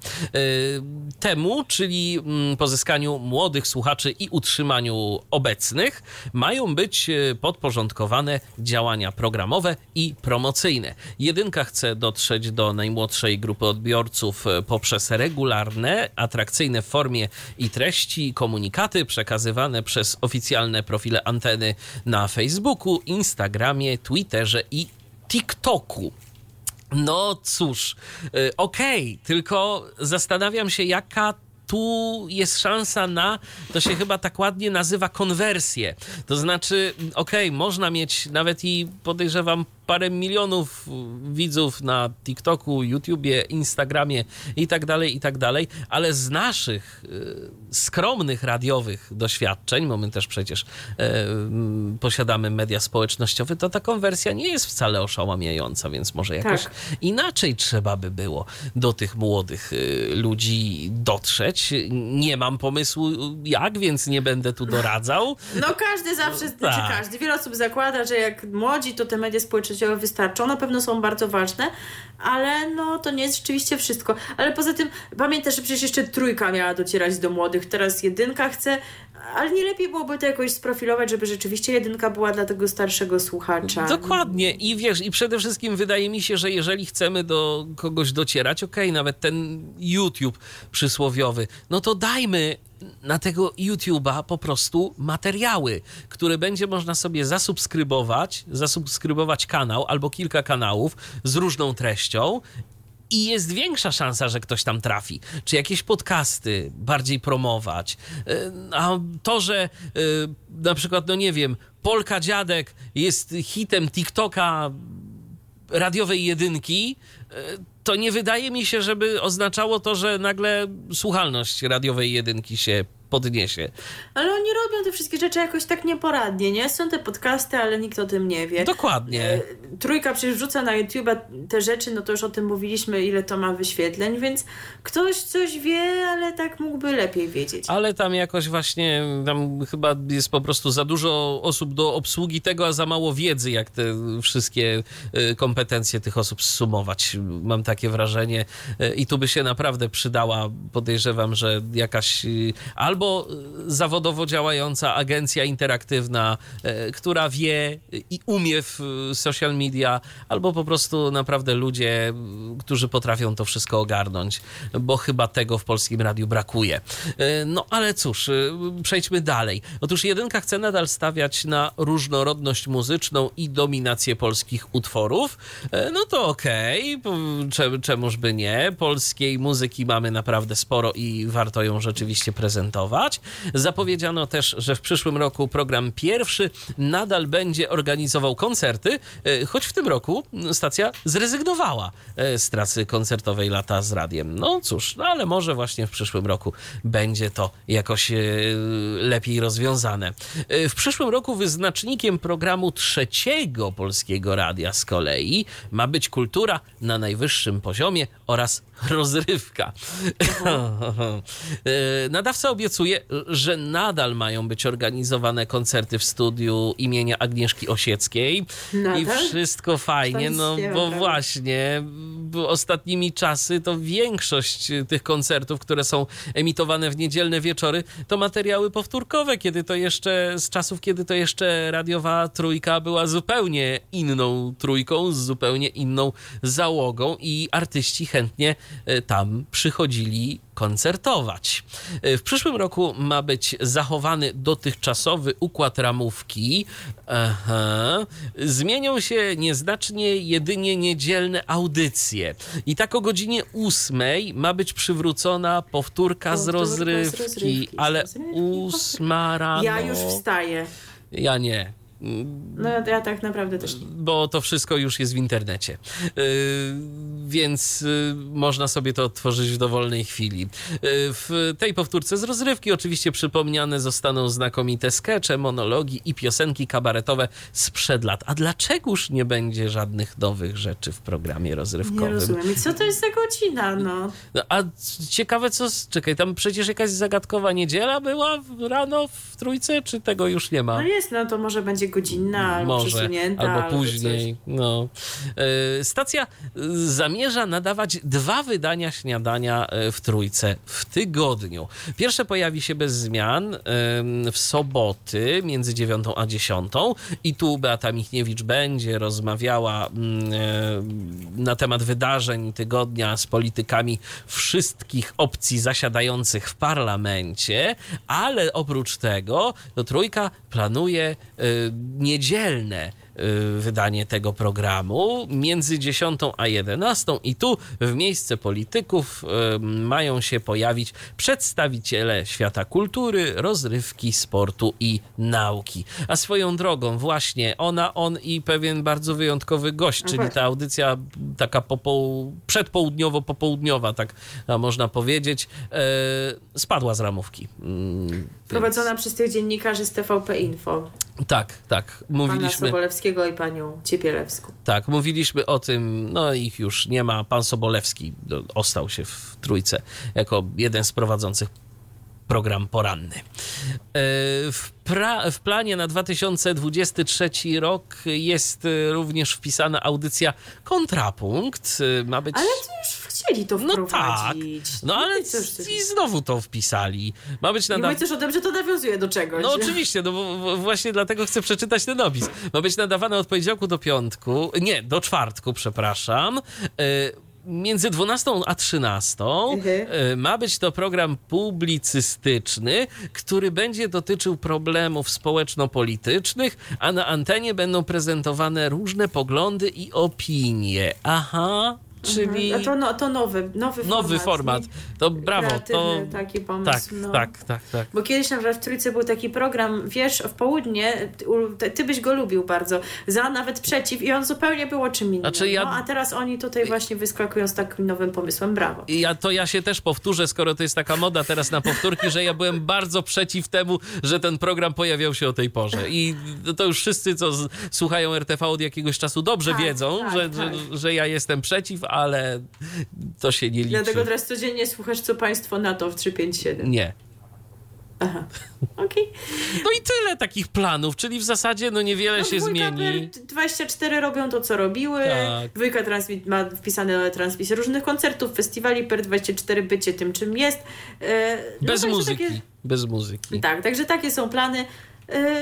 temu, czyli mm, pozyskaniu młodych słuchaczy i utrzymaniu obecnych, mają być e, podporządkowane działania programowe i promocyjne. Jedynka chce dotrzeć do najmłodszej grupy odbiorców e, poprzez regularne, atrakcyjne w formie i treści komunikaty przekazywane przez oficjalne profile anteny na Facebooku, Instagramie, Twitterze i TikToku. No cóż, y, okej, tylko zastanawiam się, jaka tu jest szansa na, to się chyba tak ładnie nazywa konwersję. To znaczy, okej, można mieć nawet i podejrzewam parę milionów widzów na TikToku, YouTubie, Instagramie i tak dalej, i tak dalej, ale z naszych y, skromnych radiowych doświadczeń, bo my też przecież y, posiadamy media społecznościowe, to ta konwersja nie jest wcale oszałamiająca, więc może jakoś Tak. inaczej trzeba by było do tych młodych y, ludzi dotrzeć. Nie mam pomysłu jak, więc nie będę tu doradzał. No każdy zawsze, tak. znaczy każdy, wiele osób zakłada, że jak młodzi, to te media społecznościowe wystarczą, na pewno są bardzo ważne, ale no to nie jest rzeczywiście wszystko. Ale poza tym pamiętaj, że przecież jeszcze trójka miała docierać do młodych, teraz jedynka chce, ale nie lepiej byłoby to jakoś sprofilować, żeby rzeczywiście jedynka była dla tego starszego słuchacza. Dokładnie. I wiesz, i przede wszystkim wydaje mi się, że jeżeli chcemy do kogoś docierać, okej, nawet ten YouTube przysłowiowy, no to dajmy na tego YouTube'a po prostu materiały, które będzie można sobie zasubskrybować, zasubskrybować kanał albo kilka kanałów z różną treścią i jest większa szansa, że ktoś tam trafi. Czy jakieś podcasty bardziej promować. Y, A to, że y, na przykład, no nie wiem, Polka Dziadek jest hitem TikToka radiowej jedynki, y, to nie wydaje mi się, żeby oznaczało to, że nagle słuchalność radiowej jedynki się podniesie. Ale oni robią te wszystkie rzeczy jakoś tak nieporadnie, nie? Są te podcasty, ale nikt o tym nie wie. Dokładnie. E, Trójka przecież wrzuca na YouTube te rzeczy, no to już o tym mówiliśmy, ile to ma wyświetleń, więc ktoś coś wie, ale tak mógłby lepiej wiedzieć. Ale tam jakoś właśnie, tam chyba jest po prostu za dużo osób do obsługi tego, a za mało wiedzy, jak te wszystkie y, kompetencje tych osób zsumować. Mam takie wrażenie. Y, I tu by się naprawdę przydała, podejrzewam, że jakaś y, albo zawodowo działająca agencja interaktywna, y, która wie i umie w y, social media, albo po prostu naprawdę ludzie, y, którzy potrafią to wszystko ogarnąć, bo chyba tego w polskim radiu brakuje. No ale cóż, przejdźmy dalej. Otóż jedynka chce nadal stawiać na różnorodność muzyczną i dominację polskich utworów. No to okej, cze- czemuż by nie. Polskiej muzyki mamy naprawdę sporo i warto ją rzeczywiście prezentować. Zapowiedziano też, że w przyszłym roku program pierwszy nadal będzie organizował koncerty, e, choć w tym roku stacja zrezygnowała e, z trasy koncertowej lata z radiem. No cóż, no ale może właśnie w przyszłym roku będzie to jakoś e, lepiej rozwiązane. W przyszłym roku wyznacznikiem programu trzeciego polskiego radia z kolei ma być kultura na najwyższym poziomie oraz rozrywka. E, Nadawca obiecuje, że nadal mają być organizowane koncerty w studiu imienia Agnieszki Osieckiej i Nadal? wszystko fajnie, no bo właśnie ostatnimi czasy to większość tych koncertów, które są emitowane w niedzielne wieczory, to materiały powtórkowe, kiedy to jeszcze z czasów, kiedy to jeszcze radiowa trójka była zupełnie inną trójką, z zupełnie inną załogą i artyści chętnie e, tam przychodzili koncertować. E, W przyszłym roku ma być zachowany dotychczasowy układ ramówki. Aha. Zmienią się nieznacznie jedynie niedzielne audycje. I tak o godzinie ósmej ma być przywrócona powtórka z Powtórka z rozrywki, rozrywki, z ale rozrywki, ósma rano. Ja już wstaję. Ja nie. No ja, tak naprawdę też nie. bo to wszystko już jest w internecie. Yy, więc yy, można sobie to odtworzyć w dowolnej chwili. Yy, w tej powtórce z rozrywki oczywiście przypomniane zostaną znakomite skecze, monologi i piosenki kabaretowe sprzed lat. A dlaczegoż nie będzie żadnych nowych rzeczy w programie Nie rozrywkowym? rozumiem. I co to jest za godzina, no? No, a ciekawe co... Czekaj, tam przecież jakaś zagadkowa niedziela była rano w trójce, czy tego już nie ma? No jest, no to może będzie godzinna, albo Może, przesunięta, albo albo później. No. E, Stacja e, zamierza nadawać dwa wydania śniadania e, w trójce w tygodniu. Pierwsze pojawi się bez zmian w soboty między 9 a 10 i tu Beata Michniewicz będzie rozmawiała mm, e, na temat wydarzeń tygodnia z politykami wszystkich opcji zasiadających w parlamencie, ale oprócz tego to trójka planuje niedzielne y, wydanie tego programu między 10 a 11 i tu w miejsce polityków y, mają się pojawić przedstawiciele świata kultury, rozrywki, sportu i nauki. A swoją drogą właśnie ona, on i pewien bardzo wyjątkowy gość, czyli właśnie. ta audycja taka popoł- przedpołudniowo-popołudniowa, tak można powiedzieć, y, spadła z ramówki. Mm, więc- Prowadzona przez tych dziennikarzy z TVP Info. Tak, tak. Pana Mówiliśmy. Sobolewskiego i panią Ciepielewską. Tak, mówiliśmy o tym, no ich już nie ma. Pan Sobolewski no, ostał się w trójce jako jeden z prowadzących program poranny. E, W, pra- w planie na 2023 rok jest e, również wpisana audycja Kontrapunkt. E, Ma być... Ale to już chcieli to No tak, wprowadzić. no ale i cóż ty- i znowu to wpisali. Ma być Nie nada... mój też o tym, że to nawiązuje do czegoś. No oczywiście, no właśnie dlatego chcę przeczytać ten opis. Ma być nadawane od poniedziałku do piątku, nie, do czwartku, przepraszam. Między 12 a 13 Mhm. e, ma być to program publicystyczny, który będzie dotyczył problemów społeczno-politycznych, a na antenie będą prezentowane różne poglądy i opinie. Aha, Czyli A to, no, to nowy, nowy, nowy format. To brawo. To... Taki pomysł. Tak, no. tak, tak, tak. Bo kiedyś na przykład w Trójce był taki program, wiesz, w południe, ty, ty byś go lubił bardzo, za nawet przeciw i on zupełnie był o czym innym. Znaczy ja- no, a teraz oni tutaj właśnie wyskakują z takim nowym pomysłem, brawo. I ja, to ja się też powtórzę, skoro to jest taka moda teraz na powtórki, że ja byłem bardzo przeciw temu, że ten program pojawiał się o tej porze. I to już wszyscy, co z, słuchają RTV od jakiegoś czasu, dobrze Tak, wiedzą, tak, że, tak. Że, że ja jestem przeciw, ale to się nie liczy. Dlatego teraz codziennie słuchasz, co państwo na to w 357. Nie. Aha, okej. No i tyle takich planów, czyli w zasadzie no niewiele No, się zmieni. per 24 robią to, co robiły. Tak. Dwójka transmit ma wpisane transmisje różnych koncertów, festiwali, per 24 bycie tym, czym jest. E, no, Bez muzyki. takie- Bez muzyki. Tak, także takie są plany. E,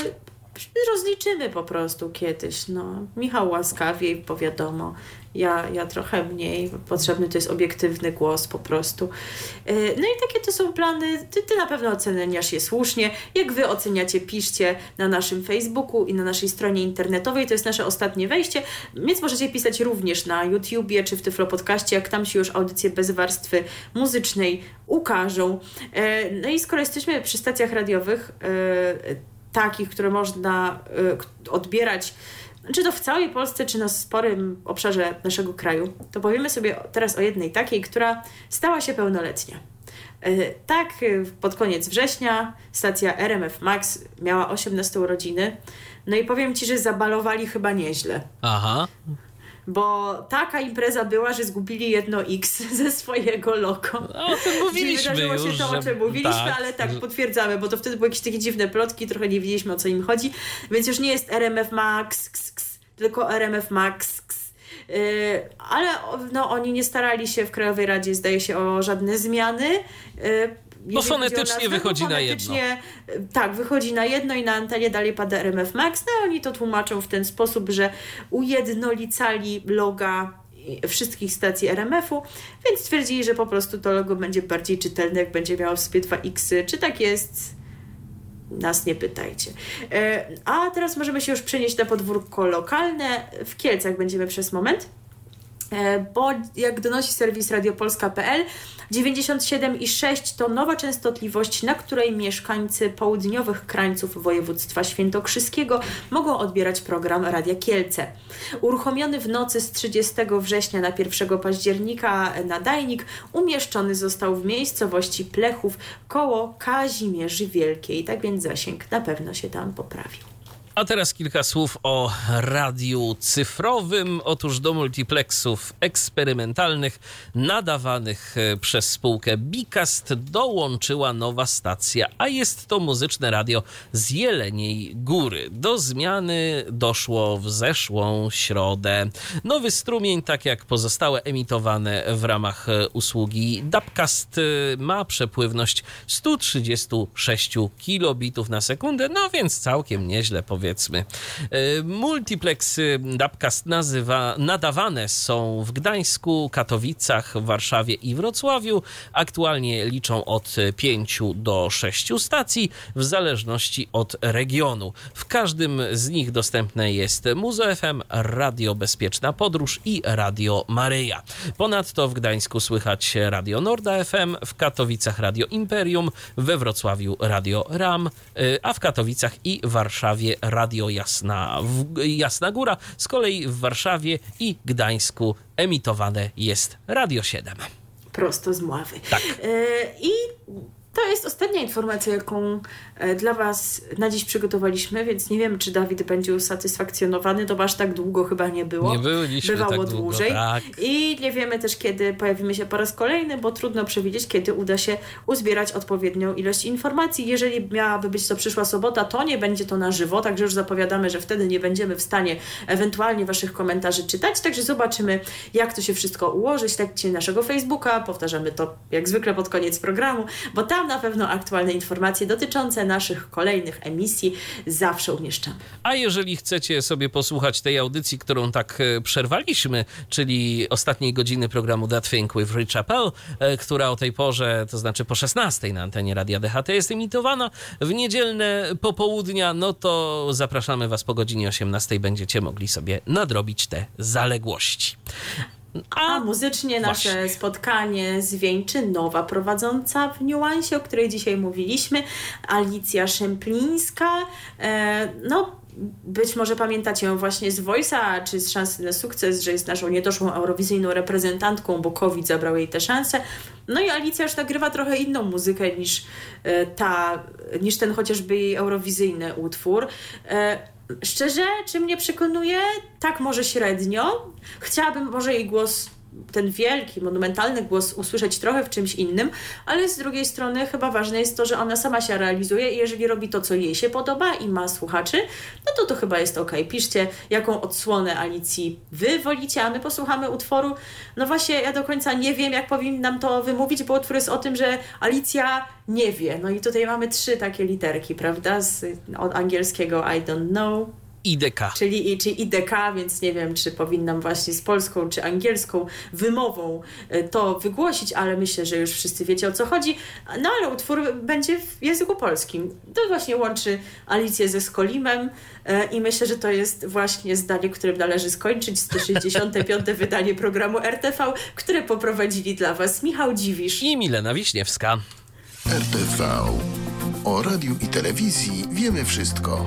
rozliczymy po prostu kiedyś. No. Michał łaskawiej, bo wiadomo, ja, ja trochę mniej. Potrzebny to jest obiektywny głos po prostu. E, No i takie to są plany. Ty, ty na pewno oceniasz je słusznie. Jak wy oceniacie, piszcie na naszym Facebooku i na naszej stronie internetowej. To jest nasze ostatnie wejście, więc możecie pisać również na YouTubie czy w Tyflo Podcaście, jak tam się już audycje bez warstwy muzycznej ukażą. E, No i skoro jesteśmy przy stacjach radiowych, e, takich, które można odbierać czy to w całej Polsce, czy na sporym obszarze naszego kraju, to powiemy sobie teraz o jednej takiej, która stała się pełnoletnia. E, Tak, e, pod koniec września stacja RMF Max miała 18 urodziny. No i powiem Ci, że zabalowali chyba nieźle. Aha. Bo taka impreza była, że zgubili jedno X ze swojego logo. No, o tym mówiliśmy Czyli wydarzyło już. się to, o czym mówiliśmy, tak, ale tak, że- potwierdzamy, bo to wtedy były jakieś takie dziwne plotki, trochę nie wiedzieliśmy o co im chodzi, więc już nie jest RMF Max, ks, ks, tylko RMF Max. Ks. Yy, ale no, oni nie starali się w Krajowej Radzie, zdaje się, o żadne zmiany. Yy, jeżeli chodzi o fonetycznie nazwę, wychodzi bo na fonetycznie, yy, Tak, wychodzi na jedno i na antenie dalej pada RMF Max. No oni to tłumaczą w ten sposób, że ujednolicali loga wszystkich stacji RMF-u, więc stwierdzili, że po prostu to logo będzie bardziej czytelne, jak będzie miało w sobie dwa X. Czy tak jest? Nas nie pytajcie. E, A teraz możemy się już przenieść na podwórko lokalne. W Kielcach będziemy przez moment. E, Bo jak donosi serwis radiopolska.pl, 97,6 to nowa częstotliwość, na której mieszkańcy południowych krańców województwa świętokrzyskiego mogą odbierać program Radia Kielce. Uruchomiony w nocy z 30 września na 1 października nadajnik umieszczony został w miejscowości Plechów koło Kazimierzy Wielkiej, tak więc zasięg na pewno się tam poprawił. A teraz kilka słów o radiu cyfrowym. Otóż do multiplexów eksperymentalnych nadawanych e, przez spółkę Bicast dołączyła nowa stacja, a jest to muzyczne radio z Jeleniej Góry. Do zmiany doszło w zeszłą środę. Nowy strumień, tak jak pozostałe emitowane w ramach e, usługi Dapcast, e, ma przepływność 136 kilobitów na sekundę, no więc całkiem nieźle powiedzmy. E, Multiplexy nazywa, nadawane są w Gdańsku, Katowicach, Warszawie i Wrocławiu. Aktualnie liczą od 5 do 6 stacji w zależności od regionu. W każdym z nich dostępne jest Muzo FM, Radio Bezpieczna Podróż i Radio Maryja. Ponadto w Gdańsku słychać Radio Norda FM, w Katowicach Radio Imperium, we Wrocławiu Radio RAM, y, a w Katowicach i Warszawie Radio Jasna, Jasna Góra. Z kolei w Warszawie i Gdańsku emitowane jest Radio 7. prosto z Mławy. Tak. E, I to jest ostatnia informacja, jaką e, dla Was na dziś przygotowaliśmy, więc nie wiem, czy Dawid będzie usatysfakcjonowany. To aż tak długo chyba nie było. Nie byliśmy Bywało tak długo, dłużej. tak. I nie wiemy też, kiedy pojawimy się po raz kolejny, bo trudno przewidzieć, kiedy uda się uzbierać odpowiednią ilość informacji. Jeżeli miałaby być to przyszła sobota, to nie będzie to na żywo, także już zapowiadamy, że wtedy nie będziemy w stanie ewentualnie Waszych komentarzy czytać, także zobaczymy, jak to się wszystko ułoży. Śledźcie naszego Facebooka, powtarzamy to jak zwykle pod koniec programu, bo tam na pewno aktualne informacje dotyczące naszych kolejnych emisji zawsze umieszczamy. A jeżeli chcecie sobie posłuchać tej audycji, którą tak e, przerwaliśmy, czyli ostatniej godziny programu That Thing with Rich Appel, e, która o tej porze, to znaczy po 16 na antenie Radia DHT jest emitowana w niedzielne popołudnia, no to zapraszamy Was po godzinie 18. Będziecie mogli sobie nadrobić te zaległości. A muzycznie nasze właśnie. spotkanie zwieńczy nowa prowadząca w niuansie, o której dzisiaj mówiliśmy, Alicja Szemplińska. E, no, być może pamiętacie ją właśnie z Voice'a, czy z Szansy na Sukces, że jest naszą niedoszłą eurowizyjną reprezentantką, bo COVID zabrał jej tę szansę. No i Alicja już nagrywa trochę inną muzykę niż e, ta, niż ten chociażby jej eurowizyjny utwór. E, Szczerze, czy mnie przekonuje? Tak może średnio. Chciałabym może jej głos, ten wielki, monumentalny głos usłyszeć trochę w czymś innym, ale z drugiej strony chyba ważne jest to, że ona sama się realizuje i jeżeli robi to, co jej się podoba i ma słuchaczy, no to to chyba jest ok. Piszcie, jaką odsłonę Alicji wy wolicie, a my posłuchamy utworu. No właśnie, ja do końca nie wiem, jak powinnam to wymówić, bo utwór jest o tym, że Alicja nie wie. No i tutaj mamy trzy takie literki, prawda? Z, od angielskiego I don't know, IDK. czyli, czyli IDK, więc nie wiem, czy powinnam właśnie z polską czy angielską wymową e, to wygłosić, ale myślę, że już wszyscy wiecie o co chodzi. No ale utwór będzie w języku polskim. To właśnie łączy Alicję ze Skolimem e, i myślę, że to jest właśnie zdanie, którym należy skończyć 165. wydanie programu RTV, które poprowadzili dla Was Michał Dziwisz. I Milena Wiśniewska. RTV. O radiu i telewizji wiemy wszystko.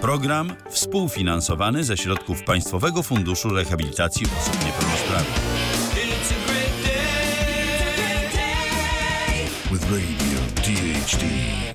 Program współfinansowany ze środków Państwowego Funduszu Rehabilitacji Osób Niepełnosprawnych. With Radio DHD.